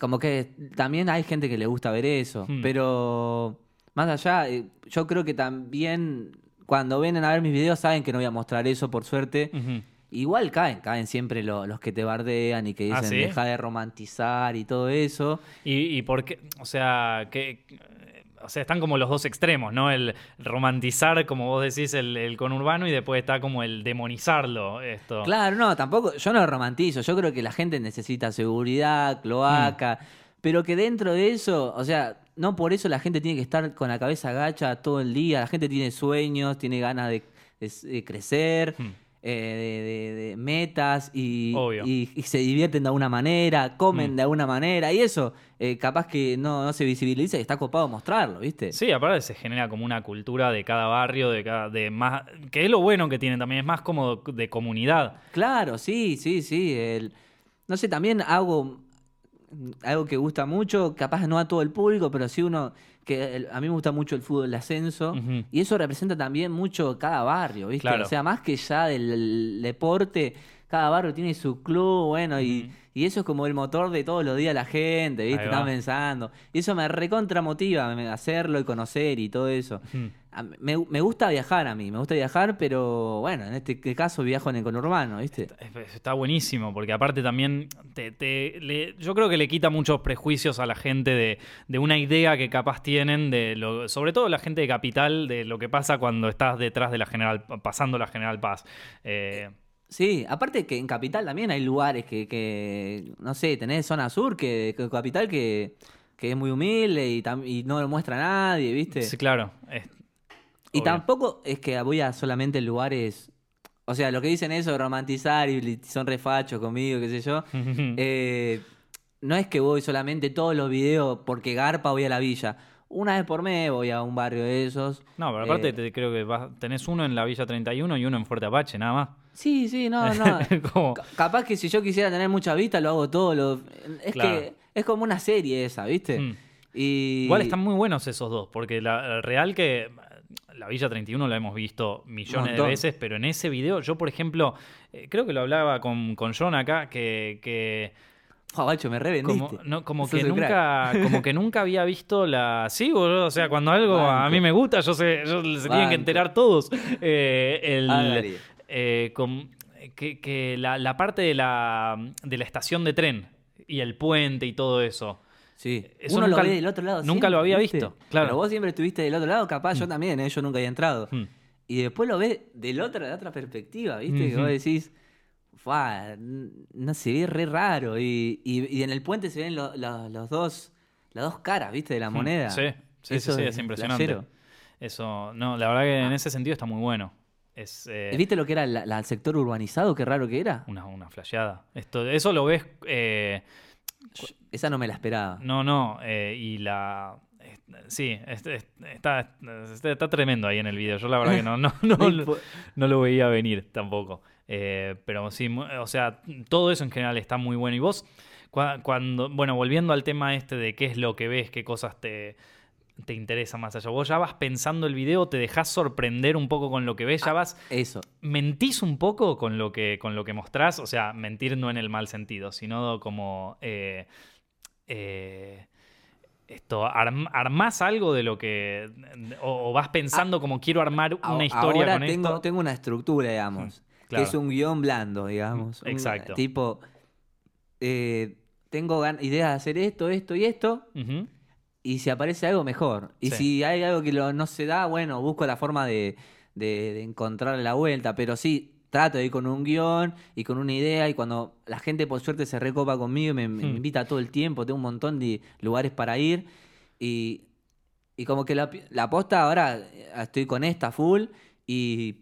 como que también hay gente que le gusta ver eso. Hmm. Pero más allá, eh, yo creo que también cuando vienen a ver mis videos saben que no voy a mostrar eso, por suerte. Igual caen, caen siempre lo- los que te bardean y que ¿Ah, dicen sí? deja de romantizar y todo eso. ¿Y, y por qué? O sea, que... O sea, están como los dos extremos, ¿no? El romantizar, como vos decís, el, el conurbano y después está como el demonizarlo, esto. Claro, no, tampoco, yo no lo romantizo, yo creo que la gente necesita seguridad, cloaca, Mm. pero que dentro de eso, o sea, no por eso la gente tiene que estar con la cabeza agacha todo el día, la gente tiene sueños, tiene ganas de, de- de crecer, Hmm. Eh, de, de- de metas y, y- y se divierten de alguna manera, comen Mm. de alguna manera y eso, eh, capaz que no, no se visibiliza y está copado mostrarlo, ¿viste? Sí, aparte se genera como una cultura de cada barrio, de cada, de más, que es lo bueno que tienen también, es más como de comunidad. Claro, sí, sí, sí. El, no sé, también hago algo que gusta mucho, capaz no a todo el público, pero sí uno que el- a mí me gusta mucho el fútbol de ascenso y eso representa también mucho cada barrio, ¿viste? Claro. O sea, más que ya del deporte, cada barrio tiene su club, bueno, y, y eso es como el motor de todos los días la gente, ¿viste? Están pensando. Y eso me recontra motiva me- hacerlo y conocer y todo eso. Me, me gusta viajar a mí, me gusta viajar, pero bueno, en este caso viajo en el conurbano, ¿viste? Es- Está buenísimo, porque aparte también te, te- le- yo creo que le quita muchos prejuicios a la gente de, de una idea que capaz tienen, de lo, sobre todo la gente de Capital, de lo que pasa cuando estás detrás de la General, pasando la General Paz. Eh, Sí, aparte que en Capital también hay lugares que, que no sé, tenés zona sur, que, que Capital que, que es muy humilde y, y no lo muestra a nadie, ¿viste? sí, claro. es- y obvio. tampoco es que voy a solamente lugares, o sea, lo que dicen eso romantizar y son refachos conmigo, qué sé yo, eh, no es que voy solamente todos los videos porque garpa voy a la villa. Una vez por mes voy a un barrio de esos. No, pero aparte Eh, te, creo que vas- tenés uno en la Villa 31 y uno en Fuerte Apache, nada más. Sí, sí, no, no. Capaz que si yo quisiera tener mucha vista, lo hago todo. Lo... Es Claro. que es como una serie esa, ¿viste? Mm. Y... Igual están muy buenos esos dos, porque la real que la Villa 31 la hemos visto millones de veces, pero en ese video, yo por ejemplo, eh, creo que lo hablaba con, con John acá, que, que guacho, me revendiste. como, no, como Sos que un nunca, como que nunca había visto la. Sí, boludo. O sea, cuando algo a mí me gusta, yo sé, yo, se tienen que enterar todos. Eh, el, eh, que la, la parte de la, de la estación de tren y el puente y todo eso. Sí. Eso Uno nunca- lo ve del otro lado. nunca siempre, lo había ¿viste? visto, claro. Pero vos siempre estuviste del otro lado, capaz yo también, ¿eh? yo nunca había entrado. Hmm. Y después lo ves del otro, de otra perspectiva, ¿viste? Que Ujú. vos decís, "Fua, no se ve re raro. Y, y- y en el puente se ven lo- lo- los dos, las dos caras, ¿viste? De la moneda. Sí. Sí, Eso sí, sí, es es impresionante. Eso, no, la verdad que en ese sentido está muy bueno. Es eh, ¿Viste lo que era el sector urbanizado? Qué raro que era. una, una flasheada. Esto, eso lo ves. eh, Esa no me la esperaba. no, no. eh, y la. Sí, es- es- está, está, tremendo ahí en el video. Yo la verdad que no, no, no, No lo- impo- no lo veía venir tampoco. Eh, pero sí, o sea, todo eso en general está muy bueno. Y vos, cua- cuando, bueno, volviendo al tema este de qué es lo que ves, qué cosas te, te interesa más allá, vos ya vas pensando el video, te dejás sorprender un poco con lo que ves, ya vas, Eso. mentís un poco con lo que, con lo que mostrás, o sea, mentir no en el mal sentido, sino como... eh, eh, esto, arm- ¿armás algo de lo que... o, o vas pensando como quiero armar A- una historia Ahora con tengo, esto? tengo una estructura, digamos. claro. Que es un guion blando, digamos. Un- Exacto. tipo, eh, tengo ideas de hacer esto, esto y esto. Y si aparece algo, mejor. Y Sí. si hay algo que lo- no se da, bueno, busco la forma de, de, de encontrar la vuelta. Pero sí, trato de ir con un guion y con una idea. Y cuando la gente, por suerte, se recopa conmigo y me, me Hmm. invita todo el tiempo, tengo un montón de lugares para ir. Y, y como que la, la posta ahora eh, estoy con esta full y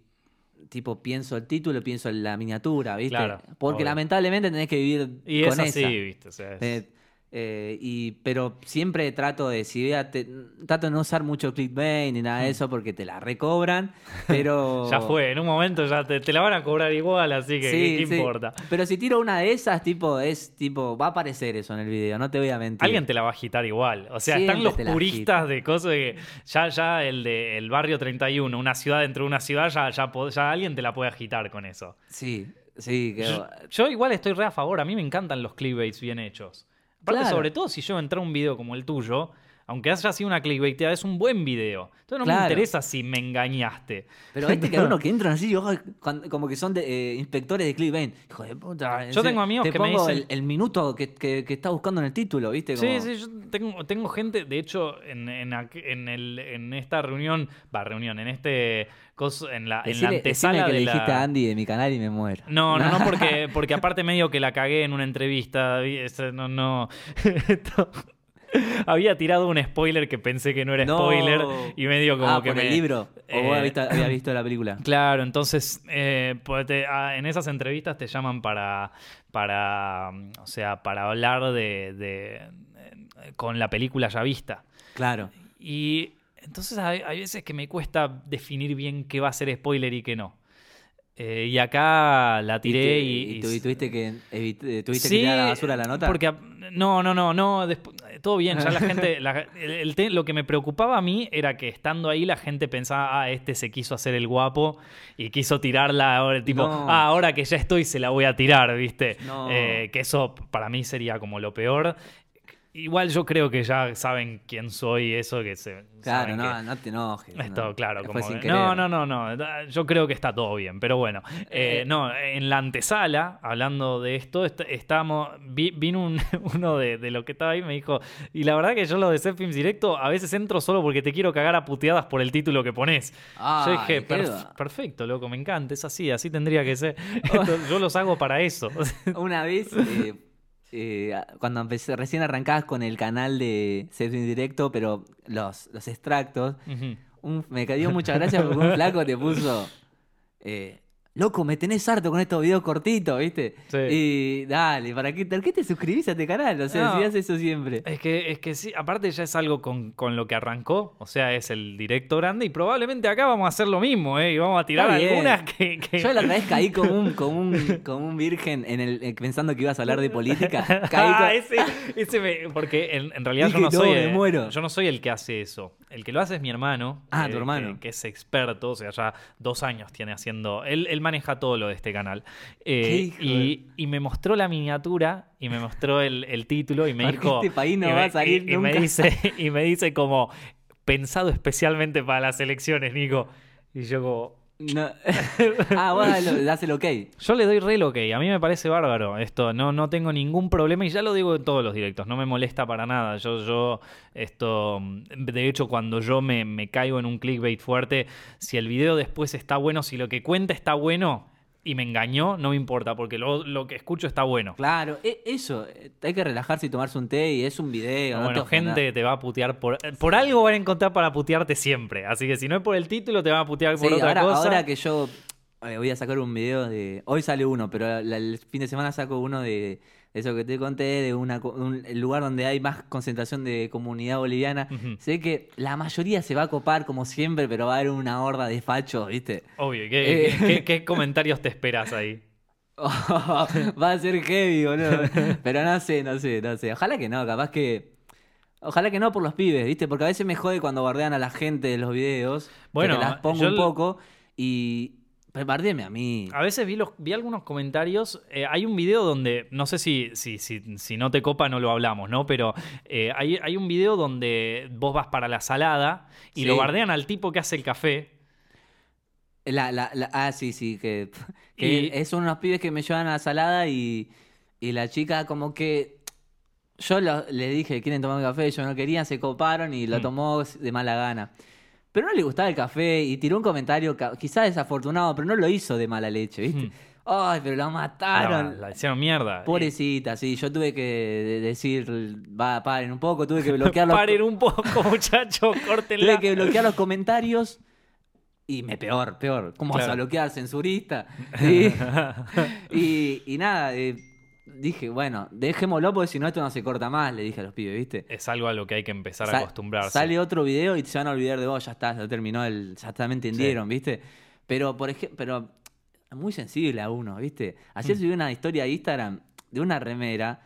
tipo pienso el título, pienso en la miniatura, ¿viste? Claro, Porque obvio. lamentablemente tenés que vivir Y con es así, esa. ¿viste? O sea, es- Eh, eh, y, pero siempre trato de, si te- trato de no usar mucho clickbait ni nada de eso porque te la recobran, pero... Ya fue, en un momento ya te, te la van a cobrar igual, así que Sí, ¿qué, qué sí. importa? Pero si tiro una de esas, tipo, es tipo, va a aparecer eso en el video, no te voy a mentir. Alguien te la va a agitar igual. O sea, están los puristas de cosas que ya, ya el de el barrio 31, una ciudad dentro de una ciudad, ya, ya alguien te la puede agitar con eso. Sí, sí, que... Yo, yo igual estoy re a favor, a mí me encantan los clickbaits bien hechos. Aparte, Claro. sobre todo si yo entro a un video como el tuyo, aunque haya sido una clickbaiteada, es un buen video. Entonces no me interesa si me engañaste. Pero viste que hay unos que entran así, ojo, como que son de, eh, inspectores de clickbait. Hijo de puta. Yo tengo amigos te que me dicen- el, el minuto que, que, que está buscando en el título, ¿viste? Sí, Como- sí, yo tengo, tengo gente, de hecho, en, en, aqu- en el, en esta reunión, va, reunión, en este en la, en la Decile- antesala que de le la... dijiste a Andy de mi canal y me muero. No, no, no, porque, porque aparte medio que la cagué en una entrevista. No, no. Había tirado un spoiler que pensé que no era No. spoiler y medio como ah, que por me... el libro. O eh, vos habías visto, visto la película. Claro, entonces eh, pues te- ah, en esas entrevistas te llaman para, para, o sea, para hablar de, de- eh, con la película ya vista. Claro. Y entonces hay, hay veces que me cuesta definir bien qué va a ser spoiler y qué no. Eh, y acá la tiré y, y, y- tu- y tuviste que eh, tuviste Sí, que tirar a la basura la nota. Porque, no, no, no, no. despu- todo bien, ya la gente. la- el- el te- lo que me preocupaba a mí era que estando ahí la gente pensaba, ah, este se quiso hacer el guapo y quiso tirarla ahora, tipo, No. ah, ahora que ya estoy se la voy a tirar, ¿viste? No. Eh, que eso para mí sería como lo peor. Igual yo creo que ya saben quién soy, eso que se. Claro, no, que- no te enojes. esto, no. claro, como. No, no, no, no. Yo creo que está todo bien, pero bueno. Eh, no, en la antesala, hablando de esto, est- estábamos. vi- vino un- uno de, de lo que estaba ahí y me dijo. Y la verdad que yo lo de Set Films Directo a veces entro solo porque te quiero cagar a puteadas por el título que pones. Ay, yo dije, perfecto, loco, me encanta, es así, así tendría que ser. Yo los hago para eso. Una vez, eh, eh, cuando empecé, recién arrancabas con el canal de Sexo Indirecto, pero los, los extractos, un- me dio mucha gracia porque un flaco te puso, eh, loco, me tenés harto con estos videos cortitos, ¿viste? Sí. Y dale, ¿para qué, ¿por qué te suscribís a este canal? O sea, No. si haces eso siempre. Es que, es que sí, aparte ya es algo con, con lo que arrancó, o sea, es el directo grande y probablemente acá vamos a hacer lo mismo, ¿eh? Y vamos a tirar algunas que... que- Yo la otra vez caí como un, como un, como un virgen en el, eh, pensando que ibas a hablar de política. Caí Ah, ese, ese me- porque en, en realidad yo no soy no, me muero. yo no soy el que hace eso. El que lo hace es mi hermano. Ah, eh, tu hermano. Que, que es experto, o sea, ya dos años tiene haciendo. Él, él maneja todo lo de este canal. Eh, y, y me mostró la miniatura y me mostró el, el título y me Porque dijo. este país no y va a salir y- y me nunca. dice Y me dice como pensado especialmente para las elecciones, Nico. Y yo como. No. ah, vos das el- das el ok. Yo le doy re el ok, a mí me parece bárbaro esto, no, no tengo ningún problema y ya lo digo en todos los directos, no me molesta para nada. Yo, yo, esto, de hecho, cuando yo me, me caigo en un clickbait fuerte, si el video después está bueno, si lo que cuenta está bueno, y me engañó, no me importa, porque lo, lo que escucho está bueno. Claro, e- eso, eh, hay que relajarse y tomarse un té y es un video. no te bueno, gente te va a putear por... Por algo van a encontrar para putearte siempre. Así que si no es por el título, te van a putear por Sí, otra ahora, cosa. ahora que yo eh, voy a sacar un video de. Hoy sale uno, pero el fin de semana saco uno de eso que te conté, de una, un lugar donde hay más concentración de comunidad boliviana. Sé que la mayoría se va a copar como siempre, pero va a haber una horda de fachos, ¿viste? Obvio, ¿qué, Eh. qué- qué- qué comentarios te esperas ahí? va a ser heavy, boludo. Pero no sé, no sé, no sé. Ojalá que no, capaz que. Ojalá que no por los pibes, ¿viste? Porque a veces me jode cuando bardean a la gente de los videos. Bueno, Bueno, las pongo yo un poco y. Bardéme a mí. A veces vi, los, vi algunos comentarios. eh, hay un video donde, no sé si, si, si, si no te copa, no lo hablamos, ¿no? Pero eh, hay, hay un video donde vos vas para la salada y Sí. lo bardean al tipo que hace el café. La, la, la- ah, sí, sí, que, que Y- es son unos pibes que me llevan a la salada y, y la chica como que yo lo- le dije, ¿quieren tomar un café? Ellos no querían, se coparon y lo Mm. tomó de mala gana. Pero no le gustaba el café y tiró un comentario quizás desafortunado, pero no lo hizo de mala leche, ¿viste? Mm. Ay, pero la La, mataron. la hicieron mierda. Pobrecita, sí, yo tuve que de- decir, va, paren un poco, tuve que bloquear los, Paren un poco, muchachos, córtenla. Tuve que bloquear los comentarios y me peor, peor. ¿Cómo vas Claro. a bloquear, censurista? Y, y, y nada, eh, dije, bueno, dejémoslo porque si no esto no se corta más, le dije a los pibes, ¿viste? Es algo a lo que hay que empezar a acostumbrarse. Sale otro video y se van a olvidar de vos, ya está, ya terminó el, ya está, me entendieron, ¿viste? Pero, por ejemplo, pero muy sensible a uno, ¿viste? Ayer Mm. subí una historia a Instagram de una remera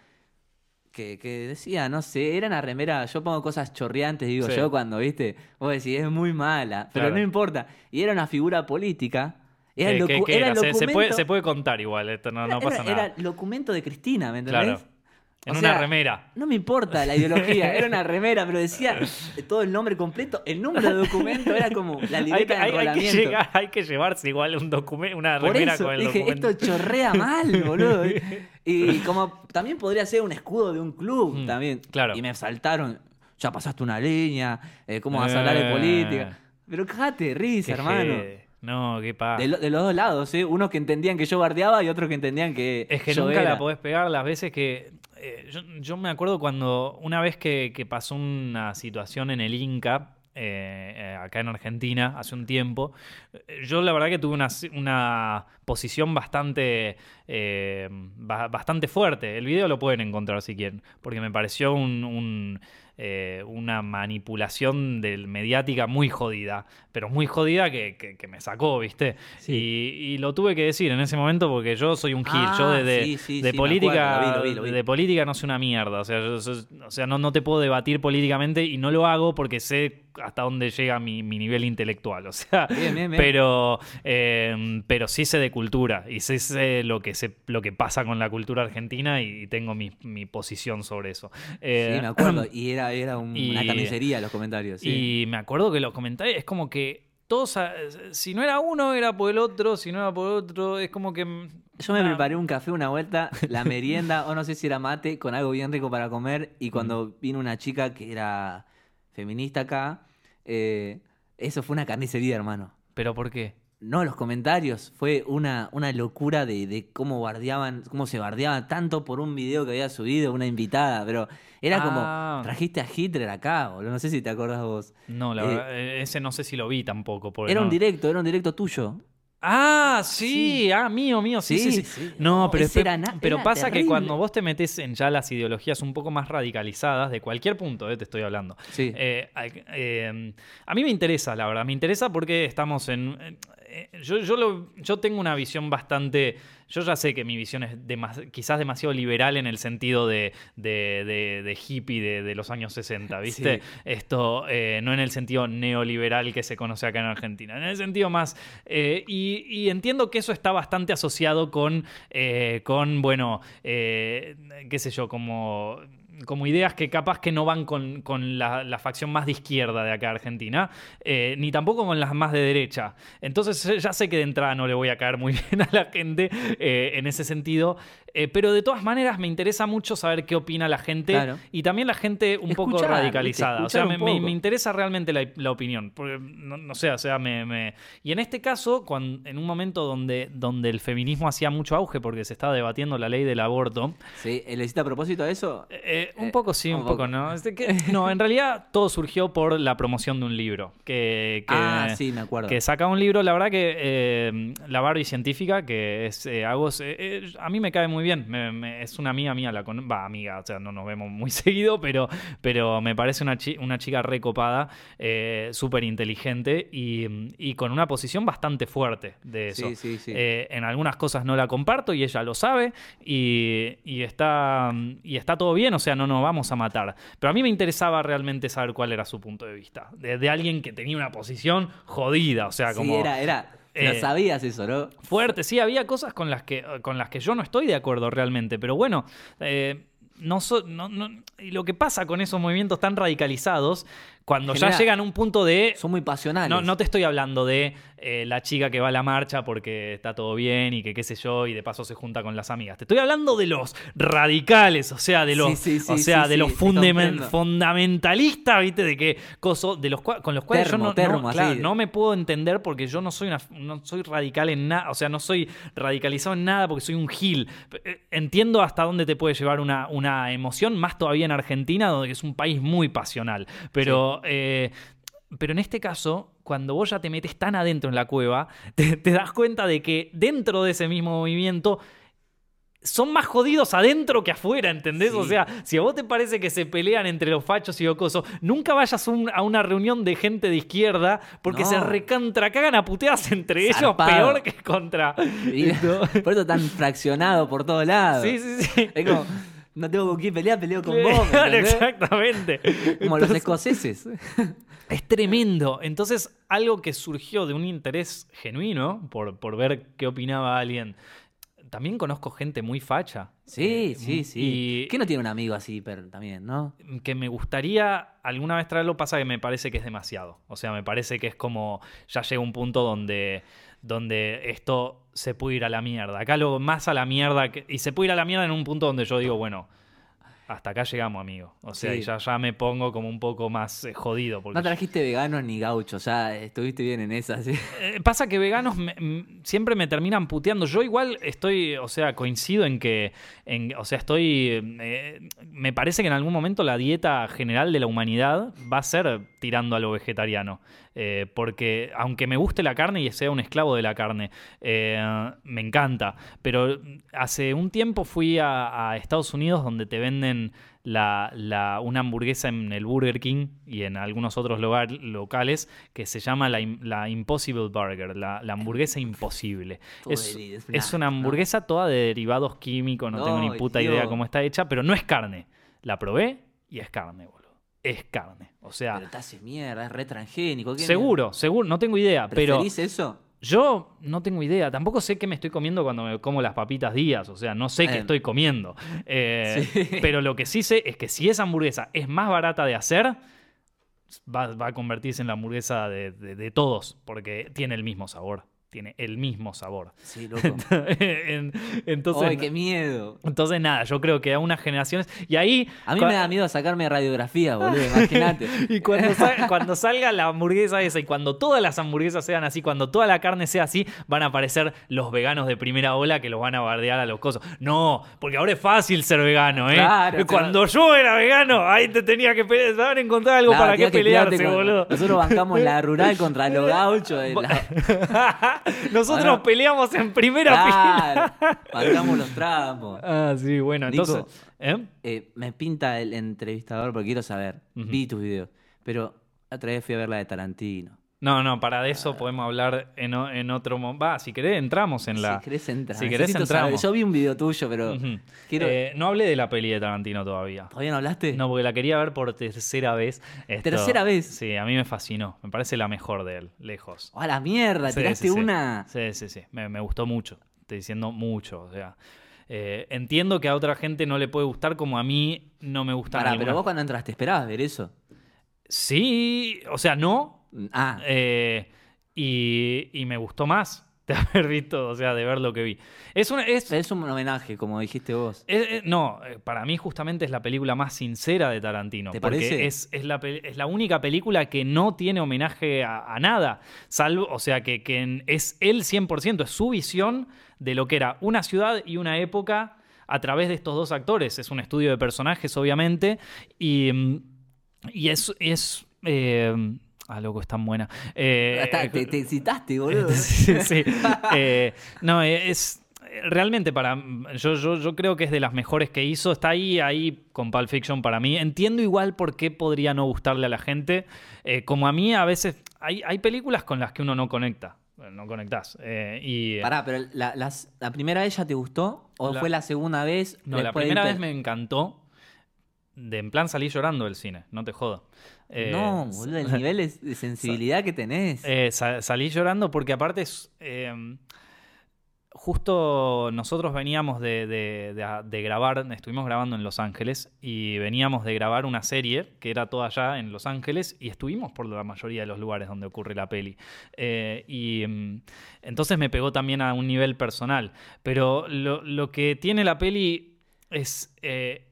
que, que decía, no sé, era una remera, yo pongo cosas chorreantes, digo Sí. yo cuando, ¿viste? Vos decís, es muy mala, pero Claro. no importa. Y era una figura política. Era, ¿Qué- qué- qué era era? Se, se puede, se puede contar igual, esto no, no era- pasa era nada. el documento de Cristina, ¿me entendés? Claro. En O una sea, remera. No me importa la ideología, era una remera, pero decía todo el nombre completo, el número de documento era como la Hay libreta que, de hay- hay que enrolamiento. llegar- hay que llevarse igual un documento, una Por remera eso con el dije, documento. esto chorrea mal, boludo. Y como también podría ser un escudo de un club Mm, también. claro. Y me saltaron, ya pasaste una línea, eh, ¿cómo vas a hablar de Eh. política? Pero cállate risa, hermano. jede. No, qué pasa. De, lo- de los dos lados, ¿eh? Unos que entendían que yo bardeaba y otros que entendían que Es que yo nunca era. la podés pegar las veces que. eh, yo, yo me acuerdo cuando una vez que, que pasó una situación en el Inca, eh, eh, acá en Argentina, hace un tiempo, eh, yo la verdad que tuve una, una posición bastante, ba- bastante fuerte. El video lo pueden encontrar si quieren, porque me pareció un- un, eh, una manipulación del mediática muy jodida, pero muy jodida que, que- que me sacó, ¿viste? Sí. Y, y lo tuve que decir en ese momento porque yo soy un gil. yo Ah, de, de- sí, sí, sí, política, acuerdo, lo vi, lo vi, lo vi. de política no sé una mierda. O sea, yo- yo- o sea no, no te puedo debatir políticamente y no lo hago porque sé hasta dónde llega mi, mi nivel intelectual. O sea, Bien, bien, bien. pero, eh, pero sí sé de cultura y sé, sé lo que sé, lo que pasa con la cultura argentina y tengo mi, mi posición sobre eso. Eh, Sí, me acuerdo. Y era, era un- y- una carnicería los comentarios. sí. y me acuerdo que los comentarios es como que todos, si no era uno, era por el otro, si no era por el otro, es como que... mm, Yo me ah, preparé un café una vuelta, la merienda, o no sé si era mate, con algo bien rico para comer. Y cuando vino una chica que era feminista acá, eh, eso fue una carnicería, hermano. ¿Pero por qué? No, los comentarios, fue una, una locura de, de cómo bardeaban, cómo se bardeaban tanto por un video que había subido una invitada, pero era Ah. como, trajiste a Hitler acá, boludo, no sé si te acordás vos. No, la Eh, verdad, eh, ese no sé si lo vi tampoco. Era un directo, era un directo tuyo. Ah, sí, ah, mío, mío, sí, sí, Sí. No, pero, era pero era pasa que cuando vos te metes en ya las ideologías un poco más radicalizadas, de cualquier punto, eh, te estoy hablando. Sí. eh, eh, a mí me interesa, la verdad, me interesa porque estamos en... eh, yo, yo, lo- yo tengo una visión bastante... Yo ya sé que mi visión es demas- quizás demasiado liberal en el sentido de, de, de- de hippie de, de los años 60, ¿viste? Sí. Esto eh, no en el sentido neoliberal que se conoce acá en Argentina, en el sentido más... eh, y, y entiendo que eso está bastante asociado con, eh, con bueno, qué sé yo, como como ideas que capaz que no van con, con la, la facción más de izquierda de acá Argentina, eh, ni tampoco con las más de derecha. Entonces ya sé que de entrada no le voy a caer muy bien a la gente eh, en ese sentido, eh, pero de todas maneras me interesa mucho saber qué opina la gente Claro. y también la gente un poco radicalizada. O sea, me, me- interesa realmente la, la opinión. Porque, no, no sé, o sea, me, me- Y en este caso, cuando, en un momento donde, donde el feminismo hacía mucho auge porque se estaba debatiendo la ley del aborto, Sí, ¿le hiciste a propósito de eso? Eh, un poco sí, un, un poco, poco. no. Este que- no, en realidad todo surgió por la promoción de un libro. Que, que, ah, sí, me acuerdo. que saca un libro, la verdad que eh, La Barbie Científica, que es eh, Agos, eh, eh, a mí me cae muy bien. Me- me- es una amiga mía, la con- va, amiga, o sea, no nos vemos muy seguido, pero, pero me parece una, chi- una chica recopada, súper inteligente y, y con una posición bastante fuerte de eso. Sí, sí, sí. En algunas cosas no la comparto y ella lo sabe y, y está, y está todo bien, o sea, no nos vamos a matar. Pero a mí me interesaba realmente saber cuál era su punto de vista. De, de alguien que tenía una posición jodida, o sea, sí, como era, era. eh, Lo sabías eso, ¿no? fuerte. Sí, había cosas con las que, con las que yo no estoy de acuerdo realmente, pero bueno, eh, no, so- no, no- y lo que pasa con esos movimientos tan radicalizados, cuando ya llegan a un punto de Son muy pasionales. no, no te estoy hablando de eh, la chica que va a la marcha porque está todo bien y que qué sé yo, y de paso se junta con las amigas. Te estoy hablando de los radicales, o sea, de los, Sí, sí, sí, o sea, de los fundamentalistas, ¿viste? De que coso, de los con los cuales Termo, yo no, termo, no, así. claro, no me puedo entender porque yo no soy una, no soy radical en nada, o sea, no soy radicalizado en nada porque soy un gil. Eh, Entiendo hasta dónde te puede llevar una, una emoción, más todavía en Argentina, donde es un país muy pasional. Pero eh, pero en este caso, cuando vos ya te metes tan adentro en la cueva, te, te das cuenta de que dentro de ese mismo movimiento son más jodidos adentro que afuera, ¿entendés? Sí. O sea, si a vos te parece que se pelean entre los fachos y ocosos, nunca vayas un- a una reunión de gente de izquierda porque No. se recontra cagan a puteadas entre ellos peor que contra. Y- por eso tan fraccionado por todos lados. Sí, sí, sí. Es como, no tengo con quién pelear, peleo con vos. exactamente. Como los escoceses. Es tremendo. Entonces, algo que surgió de un interés genuino por, por ver qué opinaba alguien. También conozco gente muy facha. Sí, eh, sí, sí. Y ¿Quién no tiene un amigo así pero también, no? que me gustaría alguna vez traerlo, pasa que me parece que es demasiado. O sea, me parece que es como. Ya llega un punto donde, donde esto se puede ir a la mierda. Acá lo más a la mierda. que- y se puede ir a la mierda en un punto donde yo digo, bueno. Hasta acá llegamos, amigo. O sea, Sí. ya, ya me pongo como un poco más eh, jodido. Porque No trajiste veganos ni gauchos, ya estuviste bien en esa, sí. Eh, pasa que veganos me- m- siempre me terminan puteando. Yo igual estoy, o sea, coincido en que, en- o sea, estoy, eh, me parece que en algún momento la dieta general de la humanidad va a ser tirando a lo vegetariano. Porque aunque me guste la carne y sea un esclavo de la carne, me encanta. Pero hace un tiempo fui a, a Estados Unidos donde te venden la, la- una hamburguesa en el Burger King y en algunos otros lugar- locales que se llama la, im- la Impossible Burger, la, hamburguesa imposible. Es, es una- hamburguesa toda de derivados químicos, no, tengo ni puta idea cómo está hecha, pero no es carne. La probé y es carne, boludo. Es carne. O sea, Pero te mierda, es re transgénico. ¿qué seguro, seguro, no tengo idea, mierda? pero... ¿Preferís eso? Yo no tengo idea, tampoco sé qué me estoy comiendo cuando me como las papitas días, o sea, no sé qué estoy comiendo. Eh, Sí. Pero lo que sí sé es que si esa hamburguesa es más barata de hacer, va, va a convertirse en la hamburguesa de, de- de todos, porque tiene el mismo sabor, tiene el mismo sabor. Sí, loco. En- Entonces, ¡Ay, qué miedo! entonces, nada, yo creo que a unas generaciones... Y ahí... A mí me da miedo sacarme radiografía, boludo, imagínate. Y cuando, sal- cuando salga la hamburguesa esa y cuando todas las hamburguesas sean así, cuando toda la carne sea así, van a aparecer los veganos de primera ola que los van a bardear a los cosos. No, porque ahora es fácil ser vegano, ¿eh? Claro, cuando yo era vegano, ahí te tenía que pelear, te van a encontrar algo Claro, para qué que pelearse, boludo. Nosotros bancamos la rural contra los gauchos. de la- Nosotros Ahora- peleamos en primera fila. Claro, bancamos los tramos. Ah, sí, bueno, Nico. entonces... ¿eh? Eh, me pinta el entrevistador porque quiero saber. Vi tus videos. Pero otra vez fui a ver la de Tarantino. No, no, para de eso podemos hablar en, o- en otro momento. Va, si querés, entramos en la... Si querés entrar. si querés, entramos. Yo vi un video tuyo, pero quiero... Eh, no hablé de la peli de Tarantino todavía. ¿Todavía no hablaste? No, porque la quería ver por tercera vez. Esto- ¿Tercera vez? Sí, a mí me fascinó. Me parece la mejor de él, lejos. ¡A la mierda! Sí, tiraste sí, sí. una... Sí, sí, sí. Me, me gustó mucho. Estoy diciendo mucho. O sea. Eh, entiendo que a otra gente no le puede gustar como a mí no me gusta. Pará, pero vos cuando entraste, ¿esperabas ver eso? Sí, o sea, no. Ah, Eh, y, y me gustó más de haber visto, o sea, de ver lo que vi. Es una, es, es un homenaje, como dijiste vos. es- es- no, eh, para mí justamente es la película más sincera de Tarantino. ¿Te porque parece? Es, es, la, es la única película que no tiene homenaje a, a nada. Salvo, o sea, que, que es él 100%, es su visión de lo que era una ciudad y una época a través de estos dos actores. Es un estudio de personajes, obviamente. Y, mm, y es. es eh, ah, loco, es tan buena. Eh, Hasta te, te excitaste, boludo. sí, sí. Eh, no, es realmente para yo, yo, yo creo que es de las mejores que hizo. Está ahí, ahí con Pulp Fiction para mí. Entiendo igual por qué podría no gustarle a la gente. Eh, como a mí a veces hay, hay películas con las que uno no conecta. No conectás. Eh, y, Pará, pero la, las- la primera vez ya te gustó o La- fue la segunda vez? no, la primera vez me encantó. De en plan salí llorando del cine, no te jodo. Eh, no, boludo, el nivel de, sensibilidad que tenés. Eh, sa- salí llorando porque aparte es, eh, justo nosotros veníamos de, de- de- de grabar, estuvimos grabando en Los Ángeles y veníamos de grabar una serie que era toda allá en Los Ángeles y estuvimos por la mayoría de los lugares donde ocurre la peli. Eh, y mm, entonces me pegó también a un nivel personal. Pero lo, lo que tiene la peli es... eh,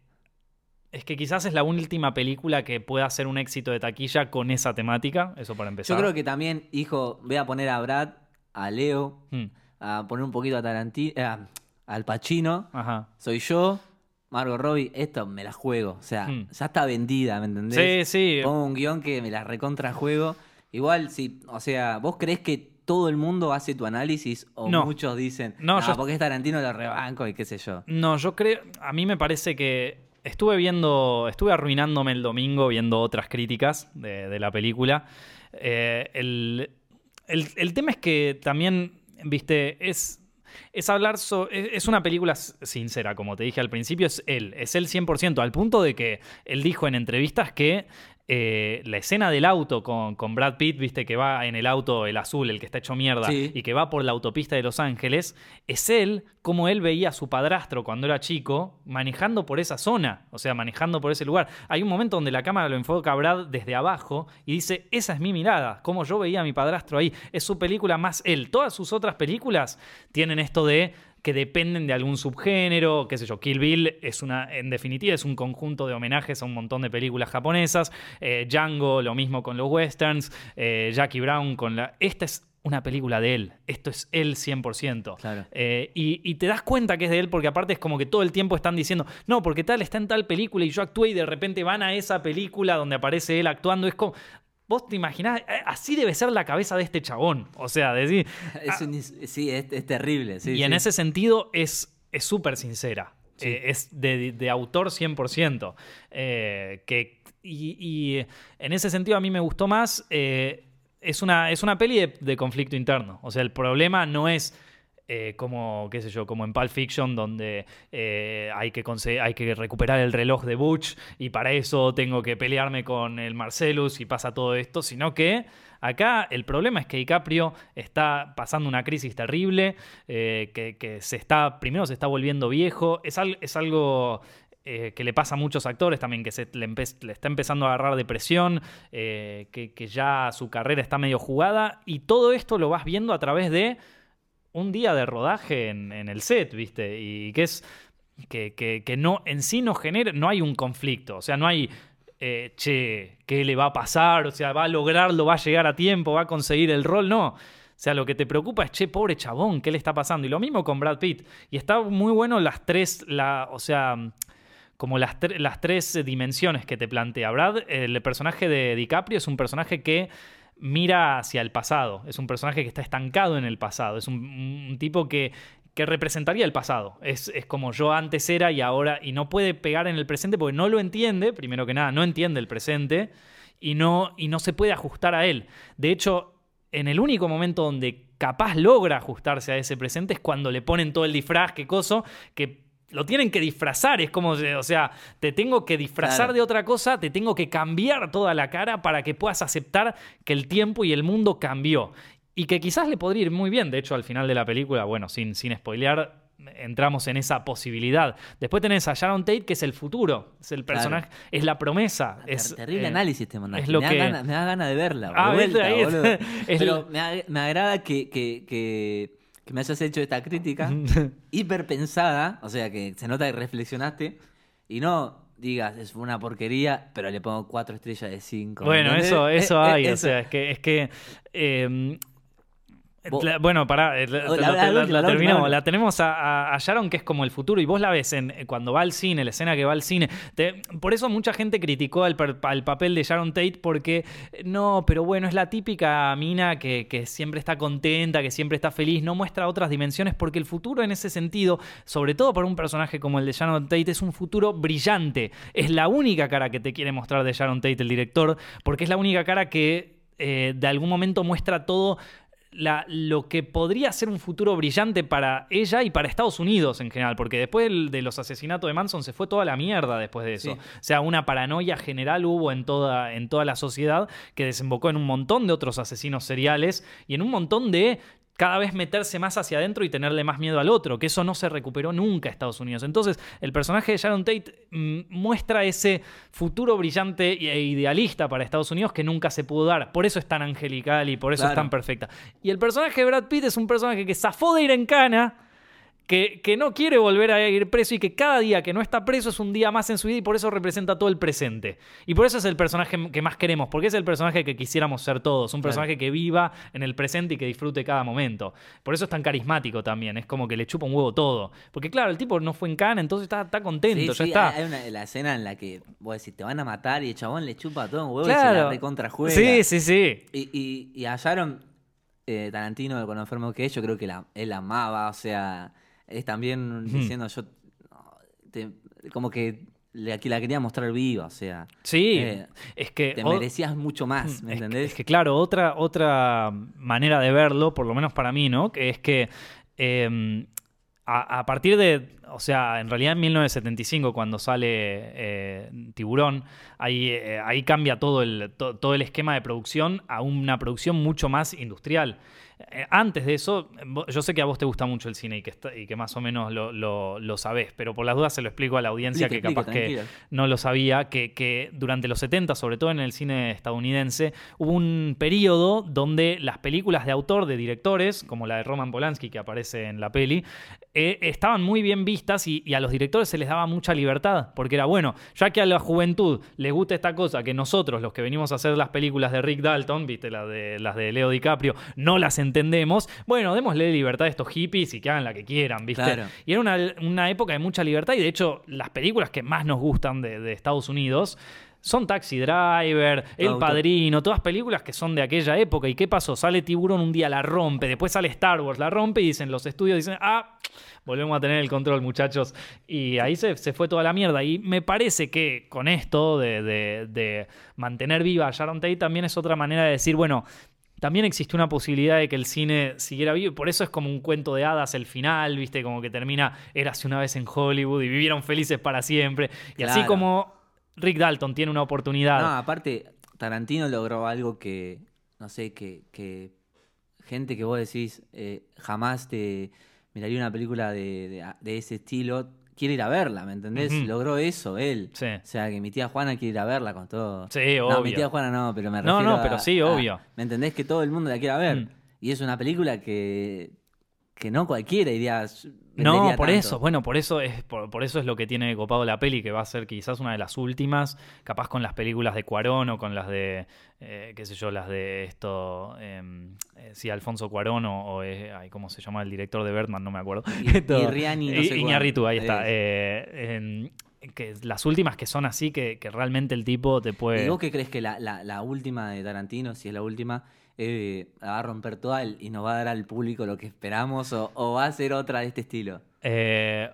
es que quizás es la última película que pueda ser un éxito de taquilla con esa temática, eso para empezar. Yo creo que también, hijo, voy a poner a Brad, a Leo, Mm. a poner un poquito a Tarantino, al Pacino. Ajá. Soy yo, Margot Robbie, esto me la juego. O sea, Hmm. ya está vendida, ¿me entendés? Sí, sí. Pongo un guion que me la recontra juego. Igual, si, o sea, ¿vos crees que todo el mundo hace tu análisis o No. muchos dicen, No, no, yo- porque es Tarantino lo rebanco y qué sé yo? No, yo creo. A mí me parece que. Estuve viendo. Estuve arruinándome el domingo viendo otras críticas de, la película. Eh, el, el- el tema es que también, viste, es. Es hablar so- es es una película sincera, como te dije al principio, es él, es él 100%, al punto de que él dijo en entrevistas que eh, la escena del auto con, con Brad Pitt, viste, que va en el auto, el azul, el que está hecho mierda, Sí. y que va por la autopista de Los Ángeles, es él como él veía a su padrastro cuando era chico manejando por esa zona, o sea, manejando por ese lugar. Hay un momento donde la cámara lo enfoca a Brad desde abajo y dice, esa es mi mirada, como yo veía a mi padrastro ahí. Es su película más él. Todas sus otras películas tienen esto de que dependen de algún subgénero, qué sé yo, Kill Bill es una, en definitiva, es un conjunto de homenajes a un montón de películas japonesas, eh, Django, lo mismo con los westerns, eh, Jackie Brown con la... Esta es una película de él, esto es él 100%. Claro. Eh, y, y te das cuenta que es de él porque aparte es como que todo el tiempo están diciendo, no, porque tal está en tal película y yo actué y de repente van a esa película donde aparece él actuando. Es como, vos te imaginás, Eh, así debe ser la cabeza de este chabón. O sea, decir, Es un- sí, es, es terrible. sí, y en ese sentido es es súper sincera. Eh, es de, de autor 100%. Eh, que, y, y en ese sentido a mí me gustó más. eh, es, una, es una peli de, de conflicto interno. O sea, el problema no es eh, como, qué sé yo, como en Pulp Fiction, donde eh, hay, que hay que recuperar el reloj de Butch y para eso tengo que pelearme con el Marcellus y pasa todo esto, sino que acá el problema es que DiCaprio está pasando una crisis terrible, eh, que, se está, primero se está volviendo viejo, es, al- es algo que le pasa a muchos actores también, que se le, está empezando a agarrar depresión, eh, que ya su carrera está medio jugada, y todo esto lo vas viendo a través de un día de rodaje en, el set, ¿viste? Y que es que, no, en sí no genera, no hay un conflicto, o sea, no hay, eh, che, ¿qué le va a pasar? O sea, va a lograrlo, va a llegar a tiempo, va a conseguir el rol, no. O sea, lo que te preocupa es, che, pobre chabón, ¿qué le está pasando? Y lo mismo con Brad Pitt. Y está muy bueno las tres, o sea, como las, las tres dimensiones que te plantea. Brad, el personaje de DiCaprio es un personaje que mira hacia el pasado. Es un personaje que está estancado en el pasado. Es un, tipo que, que representaría el pasado. Es, es como yo antes era y ahora. Y no puede pegar en el presente porque no lo entiende, primero que nada, no entiende el presente y no, y no se puede ajustar a él. De hecho, en el único momento donde capaz logra ajustarse a ese presente es cuando le ponen todo el disfraz, qué coso, que lo tienen que disfrazar, es como, o sea, te tengo que disfrazar Claro. de otra cosa, te tengo que cambiar toda la cara para que puedas aceptar que el tiempo y el mundo cambió. Y que quizás le podría ir muy bien, de hecho al final de la película, bueno, sin, sin spoilear, entramos en esa posibilidad. Después tenés a Sharon Tate, que es el futuro, es el personaje, es la promesa. Es, terrible eh, análisis te es lo me, que... da ganas, me da ganas de verla. Ah, vuelta, boludo. Es Pero me, ag- me agrada que, que, que, que me hayas hecho esta crítica hiper pensada, o sea que se nota que reflexionaste y no digas es una porquería, pero le pongo cuatro estrellas de cinco. Bueno, ¿entendés? eso, Eh, eso eh, hay, o eso. sea, es que, es que eh, Vos- la- bueno, pará, la, la- última, terminamos. la última. La tenemos a, Sharon, que es como el futuro, y vos la ves en, eh, cuando va al cine, la escena que va al cine. Te- por eso mucha gente criticó al, papel de Sharon Tate, porque eh, no, pero bueno, es la típica mina que, que siempre está contenta, que siempre está feliz, no muestra otras dimensiones, porque el futuro en ese sentido, sobre todo para un personaje como el de Sharon Tate, es un futuro brillante. Es la única cara que te quiere mostrar de Sharon Tate, el director, porque es la única cara que eh, de algún momento muestra todo la- lo que podría ser un futuro brillante para ella y para Estados Unidos en general, porque después del- de los asesinatos de Manson se fue toda la mierda después de eso. Sí. O sea, una paranoia general hubo en toda, en toda la sociedad que desembocó en un montón de otros asesinos seriales y en un montón de cada vez meterse más hacia adentro y tenerle más miedo al otro, que eso no se recuperó nunca a Estados Unidos. Entonces, el personaje de Sharon Tate mm, muestra ese futuro brillante e idealista para Estados Unidos que nunca se pudo dar. Por eso es tan angelical y por eso es tan perfecta. Y el personaje de Brad Pitt es un personaje que zafó de ir en cana, que, que no quiere volver a ir preso y que cada día que no está preso es un día más en su vida y por eso representa todo el presente. Y por eso es el personaje que más queremos, porque es el personaje que quisiéramos ser todos, un Claro. personaje que viva en el presente y que disfrute cada momento. Por eso es tan carismático también, es como que le chupa un huevo todo. Porque claro, el tipo no fue en cana, entonces está, está contento, Sí, ya sí, está. Hay una, la escena en la que vos decís, te van a matar y el chabón le chupa todo un huevo y se la recontrajuega. Sí, sí, sí. Y, y, y a Sharon eh, Tarantino, con lo enfermo que es, yo creo que la, él amaba, o sea, es también diciendo yo, te- como que aquí la quería mostrar viva, o sea, Sí, Eh, es que... te merecías mucho más, ¿me Es que- entendés? Es que, claro, otra, otra manera de verlo, por lo menos para mí, ¿no? Que es que eh, a, a partir de, o sea, en realidad en 1975, cuando sale eh, Tiburón, ahí, eh, ahí cambia todo el, to- todo el esquema de producción a una producción mucho más industrial. Eh, Antes de eso, yo sé que a vos te gusta mucho el cine y que, está- y que más o menos lo, lo, lo sabés, pero por las dudas se lo explico a la audiencia que capaz que no lo sabía, que, que durante los 70, sobre todo en el cine estadounidense, hubo un periodo donde las películas de autor de directores, como la de Roman Polanski que aparece en la peli, eh, estaban muy bien vistas y, y a los directores se les daba mucha libertad, porque era bueno, ya que a la juventud les gusta esta cosa, que nosotros, los que venimos a hacer las películas de Rick Dalton, viste, las de, las de Leo DiCaprio, no las entendemos, bueno, démosle libertad a estos hippies y que hagan la que quieran, viste. Claro. Y era una, una época de mucha libertad y de hecho las películas que más nos gustan de, de Estados Unidos son Taxi Driver, El Auto. Padrino, todas películas que son de aquella época. ¿Y qué pasó? Sale Tiburón un día, la rompe, después sale Star Wars, la rompe y dicen los estudios, dicen, ah, volvemos a tener el control muchachos. Y ahí se, se fue toda la mierda. Y me parece que con esto de, de- de mantener viva a Sharon Tate también es otra manera de decir, bueno, también existe una posibilidad de que el cine siguiera vivo. Por eso es como un cuento de hadas el final, ¿viste? Como que termina, érase una vez en Hollywood y vivieron felices para siempre. Y así como Rick Dalton tiene una oportunidad. No, aparte, Tarantino logró algo que, no sé, que, que gente que vos decís eh, jamás te miraría una película de, de- de ese estilo, quiere ir a verla, ¿me entendés? Logró eso él. Sí. O sea, que mi tía Juana quiere ir a verla con todo. Sí, No, mi obvio. tía Juana no, pero me No, refiero no, pero a- sí, a- obvio. ¿Me entendés? Que todo el mundo la quiere ver. Mm. Y es una película que, que no cualquiera iría No, por tanto. eso, bueno, por eso es por, por eso es lo que tiene copado la peli, que va a ser quizás una de las últimas, capaz con las películas de Cuarón o con las de, eh, qué sé yo, las de esto, em, eh, sí, Alfonso Cuarón o, o, ay, ¿cómo se llama el director de Bertman? No me acuerdo. Y- Esto- no sé cuál. Iñárritu, ahí está. Es. eh, em, que las últimas que son así, que, que realmente el tipo te puede... ¿Y vos qué crees que la, la- la última de Tarantino, si es la última, eh, va a romper toda y nos va a dar al público lo que esperamos o, o va a ser otra de este estilo? Eh,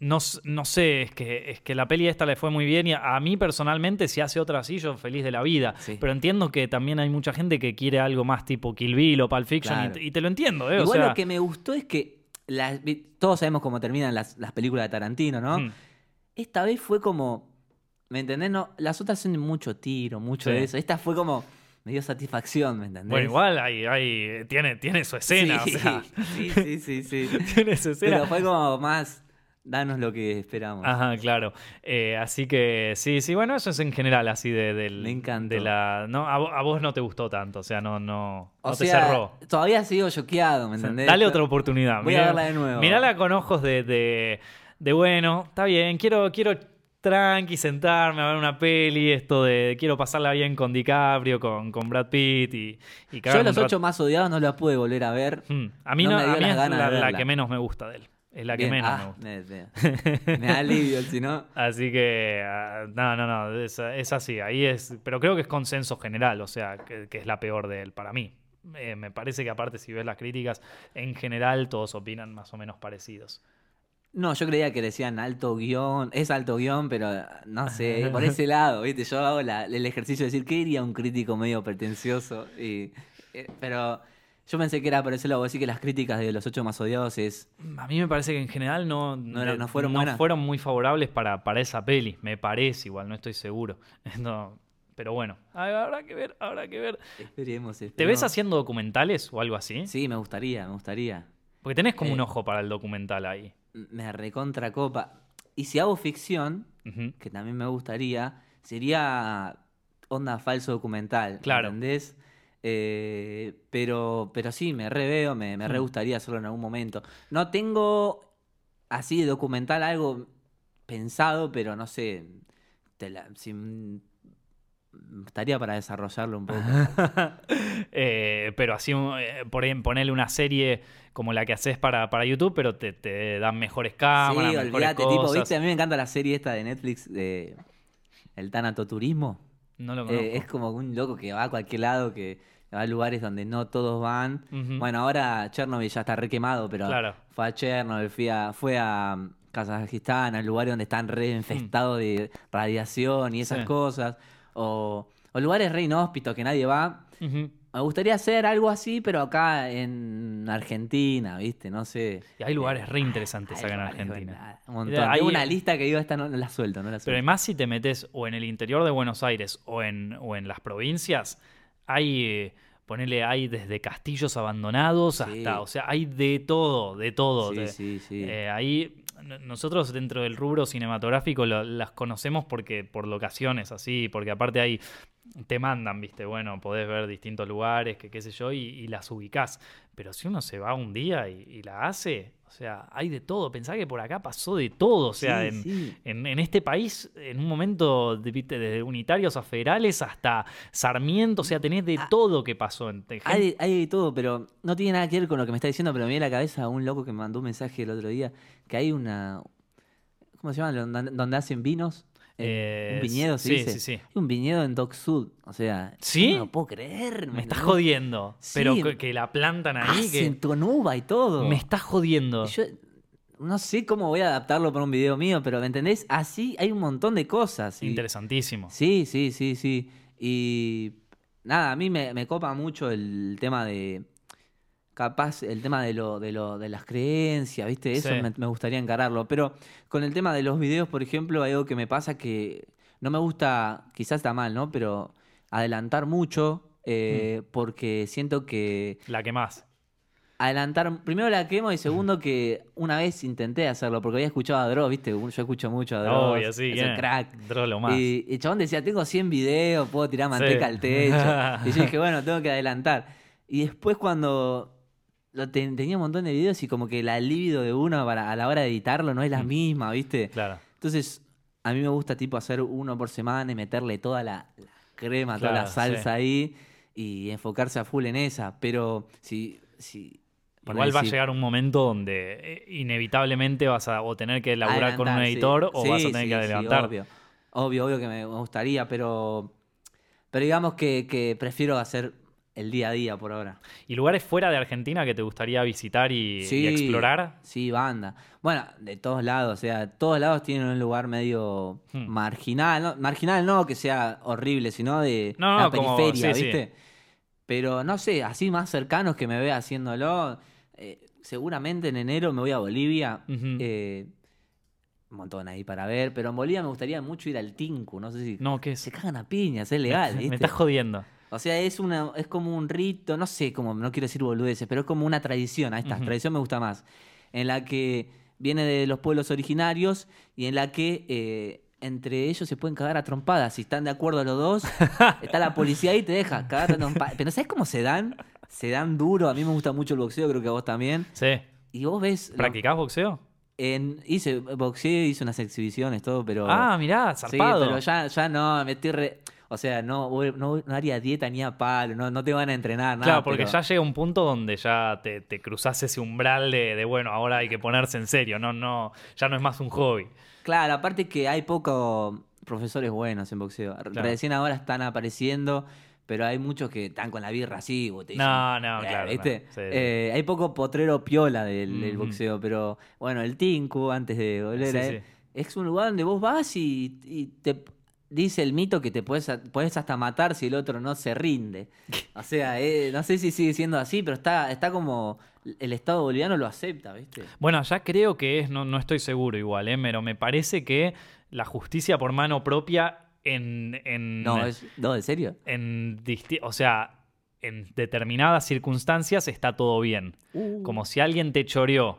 no, sé, es que, es que la peli esta le fue muy bien y a, a mí personalmente si hace otra así yo feliz de la vida. Sí. Pero entiendo que también hay mucha gente que quiere algo más tipo Kill Bill o Pulp Fiction y Claro. t- y, te lo entiendo, ¿eh? O Igual sea, lo que me gustó es que todos sabemos cómo terminan las, las películas de Tarantino, ¿no? mm, Esta vez fue como, ¿me entendés? No, las otras son mucho tiro, mucho Sí. de eso. Esta fue como, me dio satisfacción, ¿me entendés? Bueno, igual hay, hay, tiene, tiene su escena, sí, o sea, sí, sí, sí, sí. tiene su escena. Pero fue como más, danos lo que esperamos. Ajá, claro. Eh, así que sí, sí, bueno, eso es en general así de, del, Me encantó. de la. No, a, a vos no te gustó tanto, o sea, no, no, o no te cerró. todavía sigo choqueado, ¿me entendés? Dale otra oportunidad. Voy a verla de nuevo. Mirala con ojos de, de, de, bueno, está bien, quiero, quiero tranqui, sentarme a ver una peli, esto de quiero pasarla bien con DiCaprio, con, con Brad Pitt y, y Yo los ocho más odiados no los pude volver a ver. Mm, A mí, no no, me a mí es la, la que menos me gusta de él. Es la que menos me ah, gusta. me, me- alivio, si no. Así que, ah, no, no, no, es, es así, ahí es, pero creo que es consenso general, o sea, que, que es la peor de él para mí. Eh, me parece que aparte si ves las críticas, en general todos opinan más o menos parecidos. No, yo creía que decían alto guion, es alto guion, pero no sé, por ese lado, ¿viste? Yo hago la- el ejercicio de decir, ¿qué diría un crítico medio pretencioso? Y, eh, pero yo pensé que era por ese lado, así que las críticas de los ocho más odiados es... A mí me parece que en general no, No era- no fueron buenas. fueron muy favorables para, para esa peli, me parece igual, no estoy seguro. No, pero bueno, habrá que ver, habrá que ver. Esperemos, ¿Te ves haciendo documentales o algo así? Sí, me gustaría, me gustaría. Porque tenés como un Eh. ojo para el documental ahí. Me recontra copa. Y si hago ficción, que también me gustaría, sería onda falso documental. Claro. ¿Entendés? Eh, pero, pero sí, me re veo, me, me re Hmm. gustaría hacerlo en algún momento. No tengo así de documental algo pensado, pero no sé. te la- si- mm, estaría para desarrollarlo un poco. Eh, pero así, eh, por ejemplo, ponerle una serie como la que haces para, para YouTube, pero te, te dan mejores cámaras, sí, mejores olvídate, cosas. tipo, ¿viste? A mí me encanta la serie esta de Netflix de El Tanatoturismo. No lo conozco. Eh, es como un loco que va a cualquier lado, que va a lugares donde no todos van. Bueno, ahora Chernobyl ya está re quemado, pero Claro. fue a Chernobyl, fue a, fue a Kazajistán, a lugares donde están re infestados de radiación y esas Sí. cosas. O, o lugares re inhóspitos que nadie va. Me gustaría hacer algo así, pero acá en Argentina, ¿viste? No sé. Y hay lugares re interesantes Hay acá en Argentina. Un montón. Hay- Tengo una lista que digo, esta no, la suelto, no la Pero suelto. además si te metes o en el interior de Buenos Aires o en, o en las provincias, hay, eh, ponele, hay desde castillos abandonados Sí. hasta, o sea, hay de todo, de todo. Sí, de- sí, sí. Eh, ahí nosotros dentro del rubro cinematográfico lo- las conocemos porque por locaciones así, porque aparte hay te mandan, viste, bueno, podés ver distintos lugares, que qué sé yo, y, y las ubicás. Pero si uno se va un día y, y la hace, o sea, hay de todo. Pensá que por acá pasó de todo, o sea, Sí, en, sí. en, en este país, en un momento, viste, desde unitarios a federales hasta Sarmiento, o sea, tenés de Ah. todo que pasó. en- de Hay, hay de todo, pero no tiene nada que ver con lo que me está diciendo, pero me viene a la cabeza un loco que me mandó un mensaje el otro día, que hay una... ¿Cómo se llama? Donde hacen vinos. Eh, Eh, un viñedo, se sí, dice. sí, sí. Un viñedo en Dock Sud, o sea... ¿Sí? No puedo creer. Me estás entendés? jodiendo. Pero que, que la plantan ahí, Hacen que con uva y todo. me estás jodiendo. Yo no sé cómo voy a adaptarlo para un video mío, pero ¿me entendés? Así hay un montón de cosas. y- Interesantísimo. Sí, sí, sí, sí. Y nada, a mí me, me copa mucho el tema de. Capaz, el tema de lo, de lo, de las creencias, ¿viste? Eso Sí. me, me gustaría encararlo. Pero con el tema de los videos, por ejemplo, hay algo que me pasa que no me gusta, quizás está mal, ¿no? Pero adelantar mucho, eh, Mm. porque siento que La que más. adelantar, primero la quemo y segundo que una vez intenté hacerlo, porque había escuchado a Dross, ¿viste? Yo escucho mucho a Dross, Obvio, sí. es ¿quién un es? crack. Dross lo más. Y el chabón decía, tengo 100 videos, puedo tirar manteca al techo. y yo dije, bueno, tengo que adelantar. Y después cuando lo ten- tenía un montón de videos y como que la libido de uno para, a la hora de editarlo no es la Mm. misma, ¿viste? Claro. Entonces, a mí me gusta tipo hacer uno por semana y meterle toda la, la crema, toda la salsa ahí y enfocarse a full en esa. Pero si... si por Igual va a llegar un momento donde eh, inevitablemente vas a o tener que laburar con un sí. editor o Sí, vas a tener sí, que adelantar. obvio. obvio, obvio que me me gustaría, pero, pero digamos que, que prefiero hacer el día a día por ahora. ¿Y lugares fuera de Argentina que te gustaría visitar y, explorar? Sí, banda. Bueno, de todos lados, o sea, todos lados tienen un lugar medio Hmm. marginal, ¿no? marginal no que sea horrible, sino de No, la no, periferia, sí. ¿viste? Pero no sé, así más cercanos que me vea haciéndolo, eh, seguramente en enero me voy a Bolivia. Eh, un montón ahí para ver, pero en Bolivia me gustaría mucho ir al Tinku, no sé si No, ¿qué es? se cagan a piñas, es legal, Me ¿viste? estás jodiendo. O sea, es una es como un rito, no sé, como no quiero decir boludeces, pero es como una tradición, ahí está, tradición me gusta más, en la que viene de los pueblos originarios y en la que eh, entre ellos se pueden cagar a trompadas. Si están de acuerdo los dos, está la policía ahí y te deja cagar a trompadas. Pero ¿sabes cómo se dan? Se dan duro. A mí me gusta mucho el boxeo, creo que a vos también. Sí. Y vos ves... lo- ¿Practicás boxeo? en, hice boxeo, hice unas exhibiciones, todo, pero... Ah, mirá, Sí, zarpado. pero ya, ya no, me estoy re- O sea, no, no, no haría dieta ni a palo, no, no te van a entrenar, nada. Claro, porque pero- ya llega un punto donde ya te, te cruzás ese umbral de, de, bueno, ahora hay que ponerse en serio, no, no, ya no es más un hobby. Claro, aparte que hay pocos profesores buenos en boxeo. Claro. Recién ahora están apareciendo, pero hay muchos que están con la birra así. vos te dicen, No, no, eh, claro, ¿viste? claro, sí, sí. Eh, hay poco potrero piola del, boxeo, pero bueno, el Tinku, antes de volver Sí, a sí. él, es un lugar donde vos vas y, y te dice el mito que te puedes, puedes hasta matar si el otro no se rinde. O sea, eh, no sé si sigue siendo así, pero está, está como el Estado boliviano lo acepta, ¿viste? Bueno, ya creo que es, no, no estoy seguro igual, ¿eh? pero me parece que la justicia por mano propia en... en No, es, no, ¿en serio? en o sea, en determinadas circunstancias está todo bien. Uh. Como si alguien te choreó.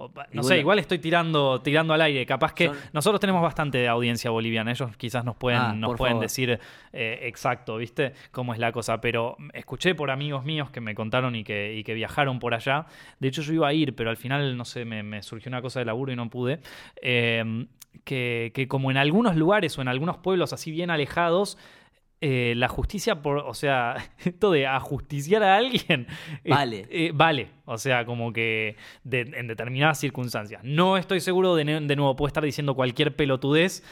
O No sé, igual estoy tirando, tirando al aire. Capaz que Son- nosotros tenemos bastante de audiencia boliviana. Ellos quizás nos pueden, Ah, nos pueden favor. decir eh, exacto, ¿viste? Cómo es la cosa. Pero escuché por amigos míos que me contaron y que, y que viajaron por allá. De hecho, yo iba a ir, pero al final, no sé, me, me surgió una cosa de laburo y no pude. Eh, que, que como en algunos lugares o en algunos pueblos así bien alejados, eh, la justicia por, o sea, esto de ajusticiar a alguien eh, Vale. eh, vale, o sea, como que de- en determinadas circunstancias. No estoy seguro de, de nuevo, puedo estar diciendo cualquier pelotudez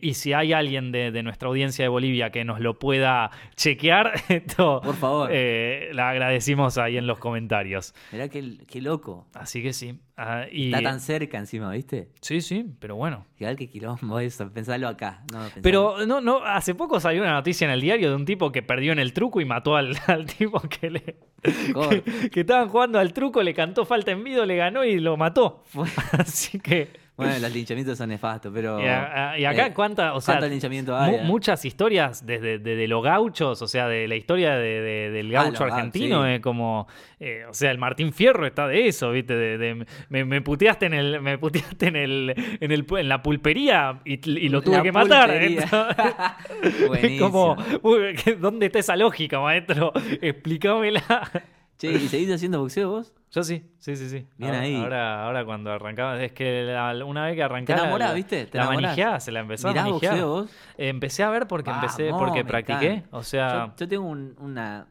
y si hay alguien de, de nuestra audiencia de Bolivia que nos lo pueda chequear, esto, Por favor. la agradecimos ahí en los comentarios. Mirá qué, qué loco. Así que sí. Ah, y, Está tan cerca encima, ¿viste? Sí, sí, pero bueno. Igual que quilombo eso, pensalo acá. No, pensalo- Pero no, no, hace poco salió una noticia en el diario de un tipo que perdió en el truco y mató al, al tipo que le que, que estaban jugando al truco, le cantó falta en vido, le ganó y lo mató. Así que. Bueno, los linchamientos son nefastos, pero... Y, a- y acá eh, cuánta, o sea, ¿Cuánto linchamiento hay? mu- eh? muchas historias desde, desde los gauchos, o sea, de la historia de- de- del Ah, gaucho gauchos, argentino, sí. eh, como, eh, o sea, el Martín Fierro está de eso, viste, de, de- me, me puteaste en el, me puteaste en el, en el, en la pulpería y, y lo tuve La que matar. Buenísimo. como, uy, ¿qué- ¿dónde está esa lógica, maestro? Explícamela. Che, ¿y seguís haciendo boxeo vos? Yo sí, sí, sí, sí. Bien ahora, ahí. Ahora, ahora cuando arrancaba, es que la- una vez que arrancaba. enamorás, la- ¿viste? Te la enamorás. se la empezó a ¿Mirás manijear. boxeo vos? Eh, Empecé a ver porque empecé, porque practiqué. O sea, Yo, yo tengo un, una,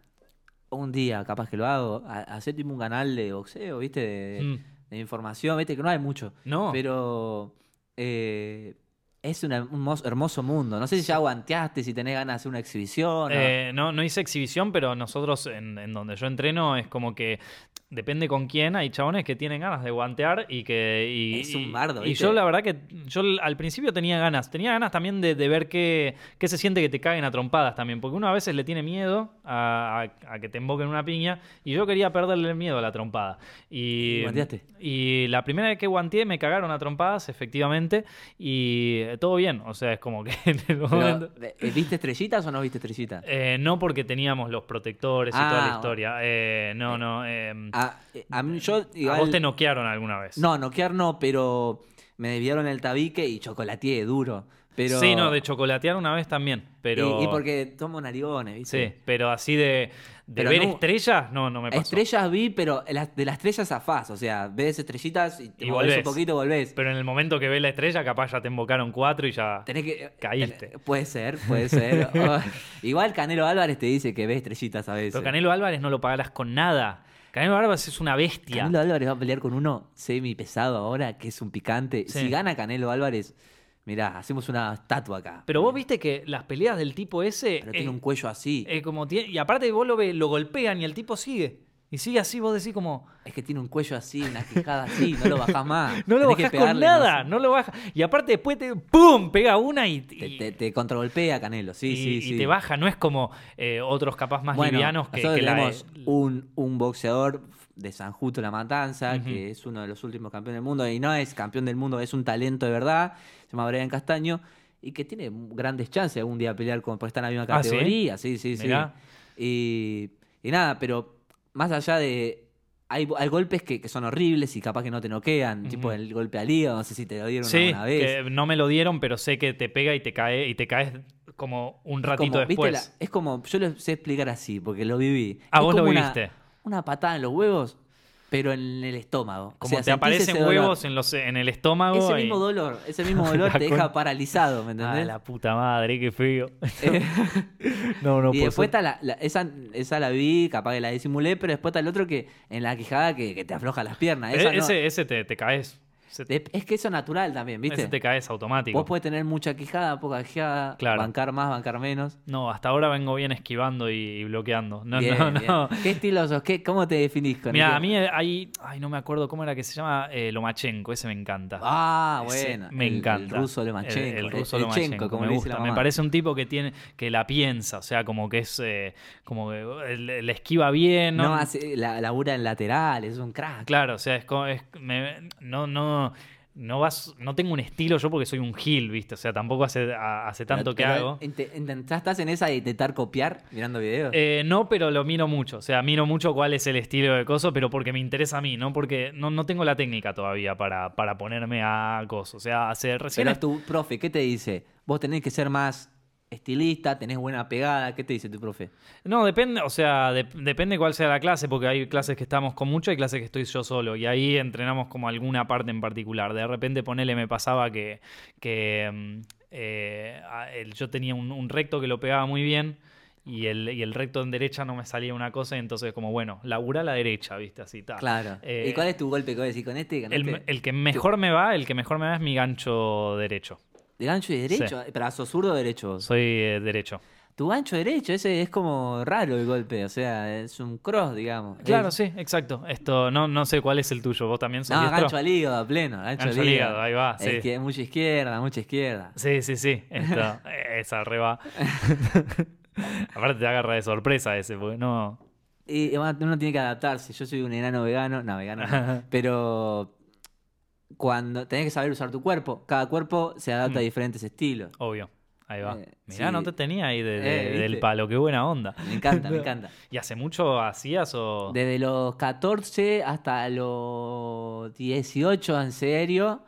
un día, capaz que lo hago, a- hacer tipo un canal de boxeo, ¿viste? De, mm, de información, ¿viste? Que no hay mucho. no. Pero eh, es un mos- hermoso mundo. No sé si ya aguanteaste, si tenés ganas de hacer una exhibición. o- Eh, no, no hice exhibición, pero nosotros en, en donde yo entreno es como que depende con quién. Hay chabones que tienen ganas de guantear y que. y- Es un bardo, Y yo la verdad que yo al principio tenía ganas. Tenía ganas también de, de ver qué, qué se siente que te caguen a trompadas también. Porque uno a veces le tiene miedo a, a- a que te emboquen una piña. Y yo quería perderle el miedo a la trompada. Y, ¿Y y la primera vez que guanteé me cagaron a trompadas, efectivamente. Y eh, todo bien. O sea, es como que en el momento. eh, ¿Viste estrellitas o no viste estrellitas? Eh, no porque teníamos los protectores y Ah, toda la o- historia. Eh, no, no. eh, A, eh, a mí, yo, ¿A vos te noquearon alguna vez? No, noquear no, pero me desviaron el tabique y chocolateé duro. Pero, Sí, no, de chocolatear una vez también. Pero. Y, y porque tomo narigones, ¿viste? Sí, pero así de, de Pero ver no- estrellas, no, no me pasó. Estrellas vi, pero de las estrellas zafás. O sea, ves estrellitas y te Y movés un volvés. poquito volvés. Pero en el momento que ves la estrella, capaz ya te invocaron cuatro y ya. Tenés que. Caíste. tenés- puede ser, puede ser. Oh, igual Canelo Álvarez te dice que ve estrellitas a veces. Pero Canelo Álvarez no lo pagarás con nada. Canelo Álvarez es una bestia. Canelo Álvarez va a pelear con uno semi pesado ahora, que es un picante. Sí. Si gana Canelo Álvarez, mirá, hacemos una estatua acá. Pero vos viste que las peleas del tipo ese. Pero eh, tiene un cuello así. eh, como tiene, y aparte vos lo, ve- lo golpean y el tipo sigue. Y sigue así, vos decís como. Es que tiene un cuello así, una quijada así, no lo bajás más. No lo Tenés que con nada, no lo bajas. Y aparte después te ¡pum! pega una y, Te, y- te, te contragolpea Canelo, sí, y- sí, y sí. te baja. No es como eh, otros capaz más Bueno, livianos que, nosotros que la- tenemos un, un boxeador de San Justo La Matanza, que es uno de los últimos campeones del mundo, y no es campeón del mundo, es un talento de verdad, se llama Brian Castaño, y que tiene grandes chances algún día de pelear con, porque está en la misma Ah, ¿sí? categoría, sí, sí, sí. Y, y nada, pero más allá de. Hay, hay golpes que, que son horribles y capaz que no te noquean, tipo Ujú. el golpe al hígado, no sé si te lo dieron Sí, alguna vez. que no me lo dieron, pero sé que te pega y te cae y te caes como un ratito como, ¿viste después. la- es como, yo lo sé explicar así, porque lo viví. Ah, Es vos lo una- viviste. Una, patada en los huevos, pero en el estómago. O Como sea, te aparecen dolor. huevos en, los, en el estómago. Ese y- mismo dolor, ese mismo dolor te con- deja paralizado, ¿me Ah, entendés? la puta madre, qué. Eh, no, no y puedo después está la, la- esa, esa la vi, capaz que la disimulé, pero después está el otro que en la quijada que, que te afloja las piernas. Esa no- ese, ese te, te caes. Es que eso es natural también, ¿viste? ese te caes automático. Vos podés tener mucha quijada, poca quijada, Claro. bancar más, bancar menos. No, hasta ahora vengo bien esquivando y, bloqueando. No, Bien, no, bien. no. ¿Qué estilo sos? ¿Qué, ¿Cómo te definís con Mira, a mí hay. Ay, no me acuerdo cómo era que se llama. Eh, Lomachenko, ese me encanta. Ah, Ese bueno. me el- encanta. El ruso Lomachenko. El, el ruso el Lomachenko, Chenko, como me le dice gusta. la Me parece un tipo que tiene que la piensa, o sea, como que es eh, como que eh, le, esquiva bien, ¿no? No, hace, la, labura en lateral, es un crack. Claro, o sea, es como es- me- no no no vas no tengo un estilo yo porque soy un gil, ¿viste? O sea, tampoco hace a- hace tanto que hago. ¿Ya estás en esa de intentar copiar mirando videos? Eh, no, pero lo miro mucho. O sea, miro mucho cuál es el estilo de coso, pero porque me interesa a mí, ¿no? Porque no, no tengo la técnica todavía para, para ponerme a coso. O sea, hace recién. Pero es tu profe, ¿qué te dice? Vos tenés que ser más estilista, tenés buena pegada, ¿qué te dice tu profe? No, depende, o sea, de- depende cuál sea la clase, porque hay clases que estamos con mucho y clases que estoy yo solo. Y ahí entrenamos como alguna parte en particular. De repente, ponele, me pasaba que, que mm, eh, a- yo tenía un, un recto que lo pegaba muy bien. Y el, y el recto en derecha no me salía una cosa, y entonces como, bueno, labura la derecha, ¿viste? Así, ta. Claro. Eh, ¿Y cuál es tu golpe que vos decís con este? y con El, este? el que mejor me va, el que mejor me va es mi gancho derecho. ¿De gancho y derecho? ¿Pero sos zurdo o derecho? Soy eh, derecho. Tu gancho derecho, ese es como raro el golpe, o sea, es un cross, digamos. Claro, Es- sí, exacto. Esto, no, no sé cuál es el tuyo. ¿Vos también sos No, diestro? gancho al hígado, a pleno. Gancho, Gancho al hígado, ahí va, sí. Izquier- mucha izquierda, mucha izquierda. Sí, sí, sí. Esto, esa reba. Aparte te agarra de sorpresa ese, porque no. Y uno tiene que adaptarse. Yo soy un enano vegano, no, vegano no. Pero cuando tenés que saber usar tu cuerpo, cada cuerpo se adapta a Mm. diferentes estilos. Obvio. Ahí va. Eh, Mirá, sí. no te tenía ahí de- Eh, de- del palo. Qué buena onda. Me encanta, me encanta. ¿Y hace mucho hacías o...? Desde los 14 hasta los 18 en serio.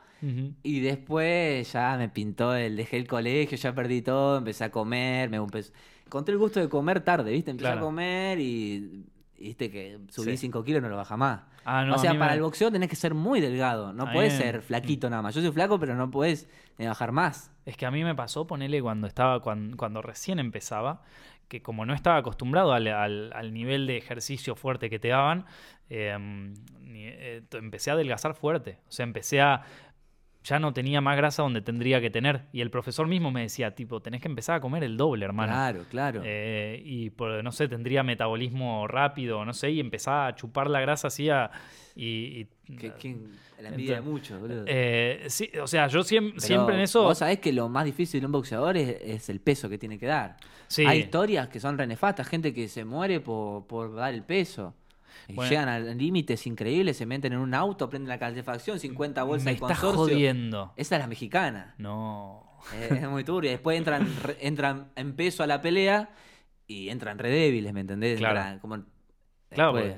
Y después ya me pintó el, dejé el colegio, ya perdí todo, empecé a comer, me empecé, encontré el gusto de comer tarde, ¿viste? Empecé Claro. a comer y viste que subí Sí. 5 kilos no lo baja más. Ah, no, o sea, para me- el boxeo tenés que ser muy delgado, no me- ser flaquito nada más. Yo soy flaco, pero no podés eh, bajar más. Es que a mí me pasó, ponele, cuando estaba, cuando, cuando recién empezaba, que como no estaba acostumbrado al, al- al nivel de ejercicio fuerte que te daban, eh, ni- eh, empecé a adelgazar fuerte. O sea, empecé a. Ya no tenía más grasa donde tendría que tener. Y el profesor mismo me decía, tipo, tenés que empezar a comer el doble, hermano. Claro, claro. Eh, y por, no sé, tendría metabolismo rápido, no sé, y empezaba a chupar la grasa así a- y, que la envidia de muchos, boludo. eh, sí, o sea, yo siem- Pero siempre en eso. Vos sabés que lo más difícil de un boxeador es, es el peso que tiene que dar. sí, Hay historias que son re nefastas, gente que se muere por, por dar el peso. Y Bueno. Llegan a límites increíbles, se meten en un auto, prenden la calefacción, 50 bolsas me de estás consorcio. jodiendo. Esa es la mexicana. No. Es, es muy turbia. Después entran, re- entran en peso a la pelea y entran re débiles, ¿me entendés? Claro. Entran como- Claro, porque-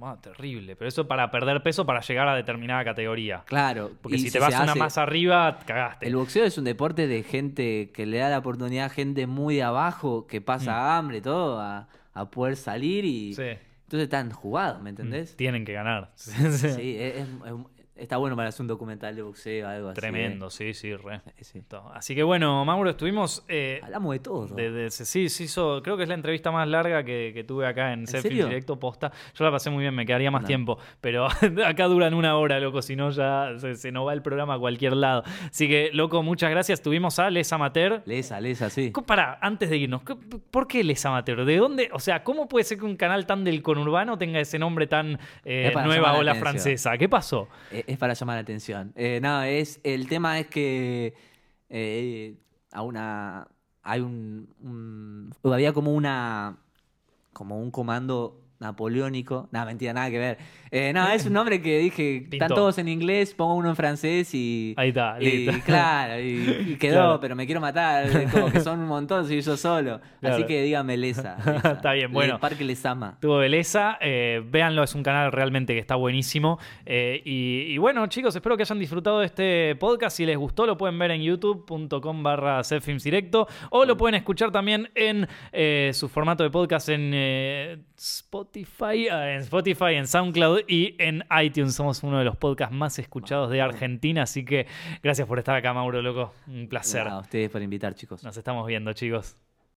no, terrible. Pero eso para perder peso para llegar a determinada categoría. Claro. Porque si te vas una hace- más arriba, cagaste. El boxeo es un deporte de gente que le da la oportunidad a gente muy de abajo, que pasa hambre, todo, a, a poder salir y... Mm. Sí. Mm, Entonces están jugados, ¿me entendés? Tienen que ganar. Sí, es- es- está bueno para hacer un documental de boxeo, algo así. Tremendo, sí, sí, re. eh. Sí. Así que bueno, Mauro, estuvimos. eh, Hablamos de todo. de- de- sí, sí, hizo- creo que es la entrevista más larga que, que tuve acá en, serio? Directo Posta. Yo la pasé muy bien, me quedaría más No. tiempo, pero acá duran una hora, loco, si no ya se, se nos va el programa a cualquier lado. Así que, loco, muchas gracias. Tuvimos a Les Amateur. Lesa, lesa, sí. Pará, antes de irnos, ¿qué- ¿por qué Les Amateur? ¿De dónde? O sea, ¿cómo puede ser que un canal tan del conurbano tenga ese nombre tan eh, para nueva ola atención. francesa? ¿Qué pasó? Eh, Es para llamar la atención. Eh, no, es, el tema es que eh, a una, hay un, un- había como una, como un comando napoleónico. Nada, mentira, nada que ver. Eh, no, es un nombre que dije, están todos en inglés, pongo uno en francés y... Ahí está, y listo. claro, y, y quedó, Claro. pero me quiero matar, como que son un montón, soy yo solo. Claro. Así que dígame Lesa. Está bien, bueno. El parque les ama. Tuvo Beleza, eh, véanlo, es un canal realmente que está buenísimo. Eh, y, y bueno, chicos, espero que hayan disfrutado de este podcast. Si les gustó, lo pueden ver en youtube.com barra Directo o lo pueden escuchar también en eh, su formato de podcast en eh, Spotify, eh, en Spotify, en SoundCloud y en iTunes. Somos uno de los podcasts más escuchados de Argentina, así que gracias por estar acá, Mauro, loco. Un placer. A ustedes por invitar, chicos. Nos estamos viendo, chicos.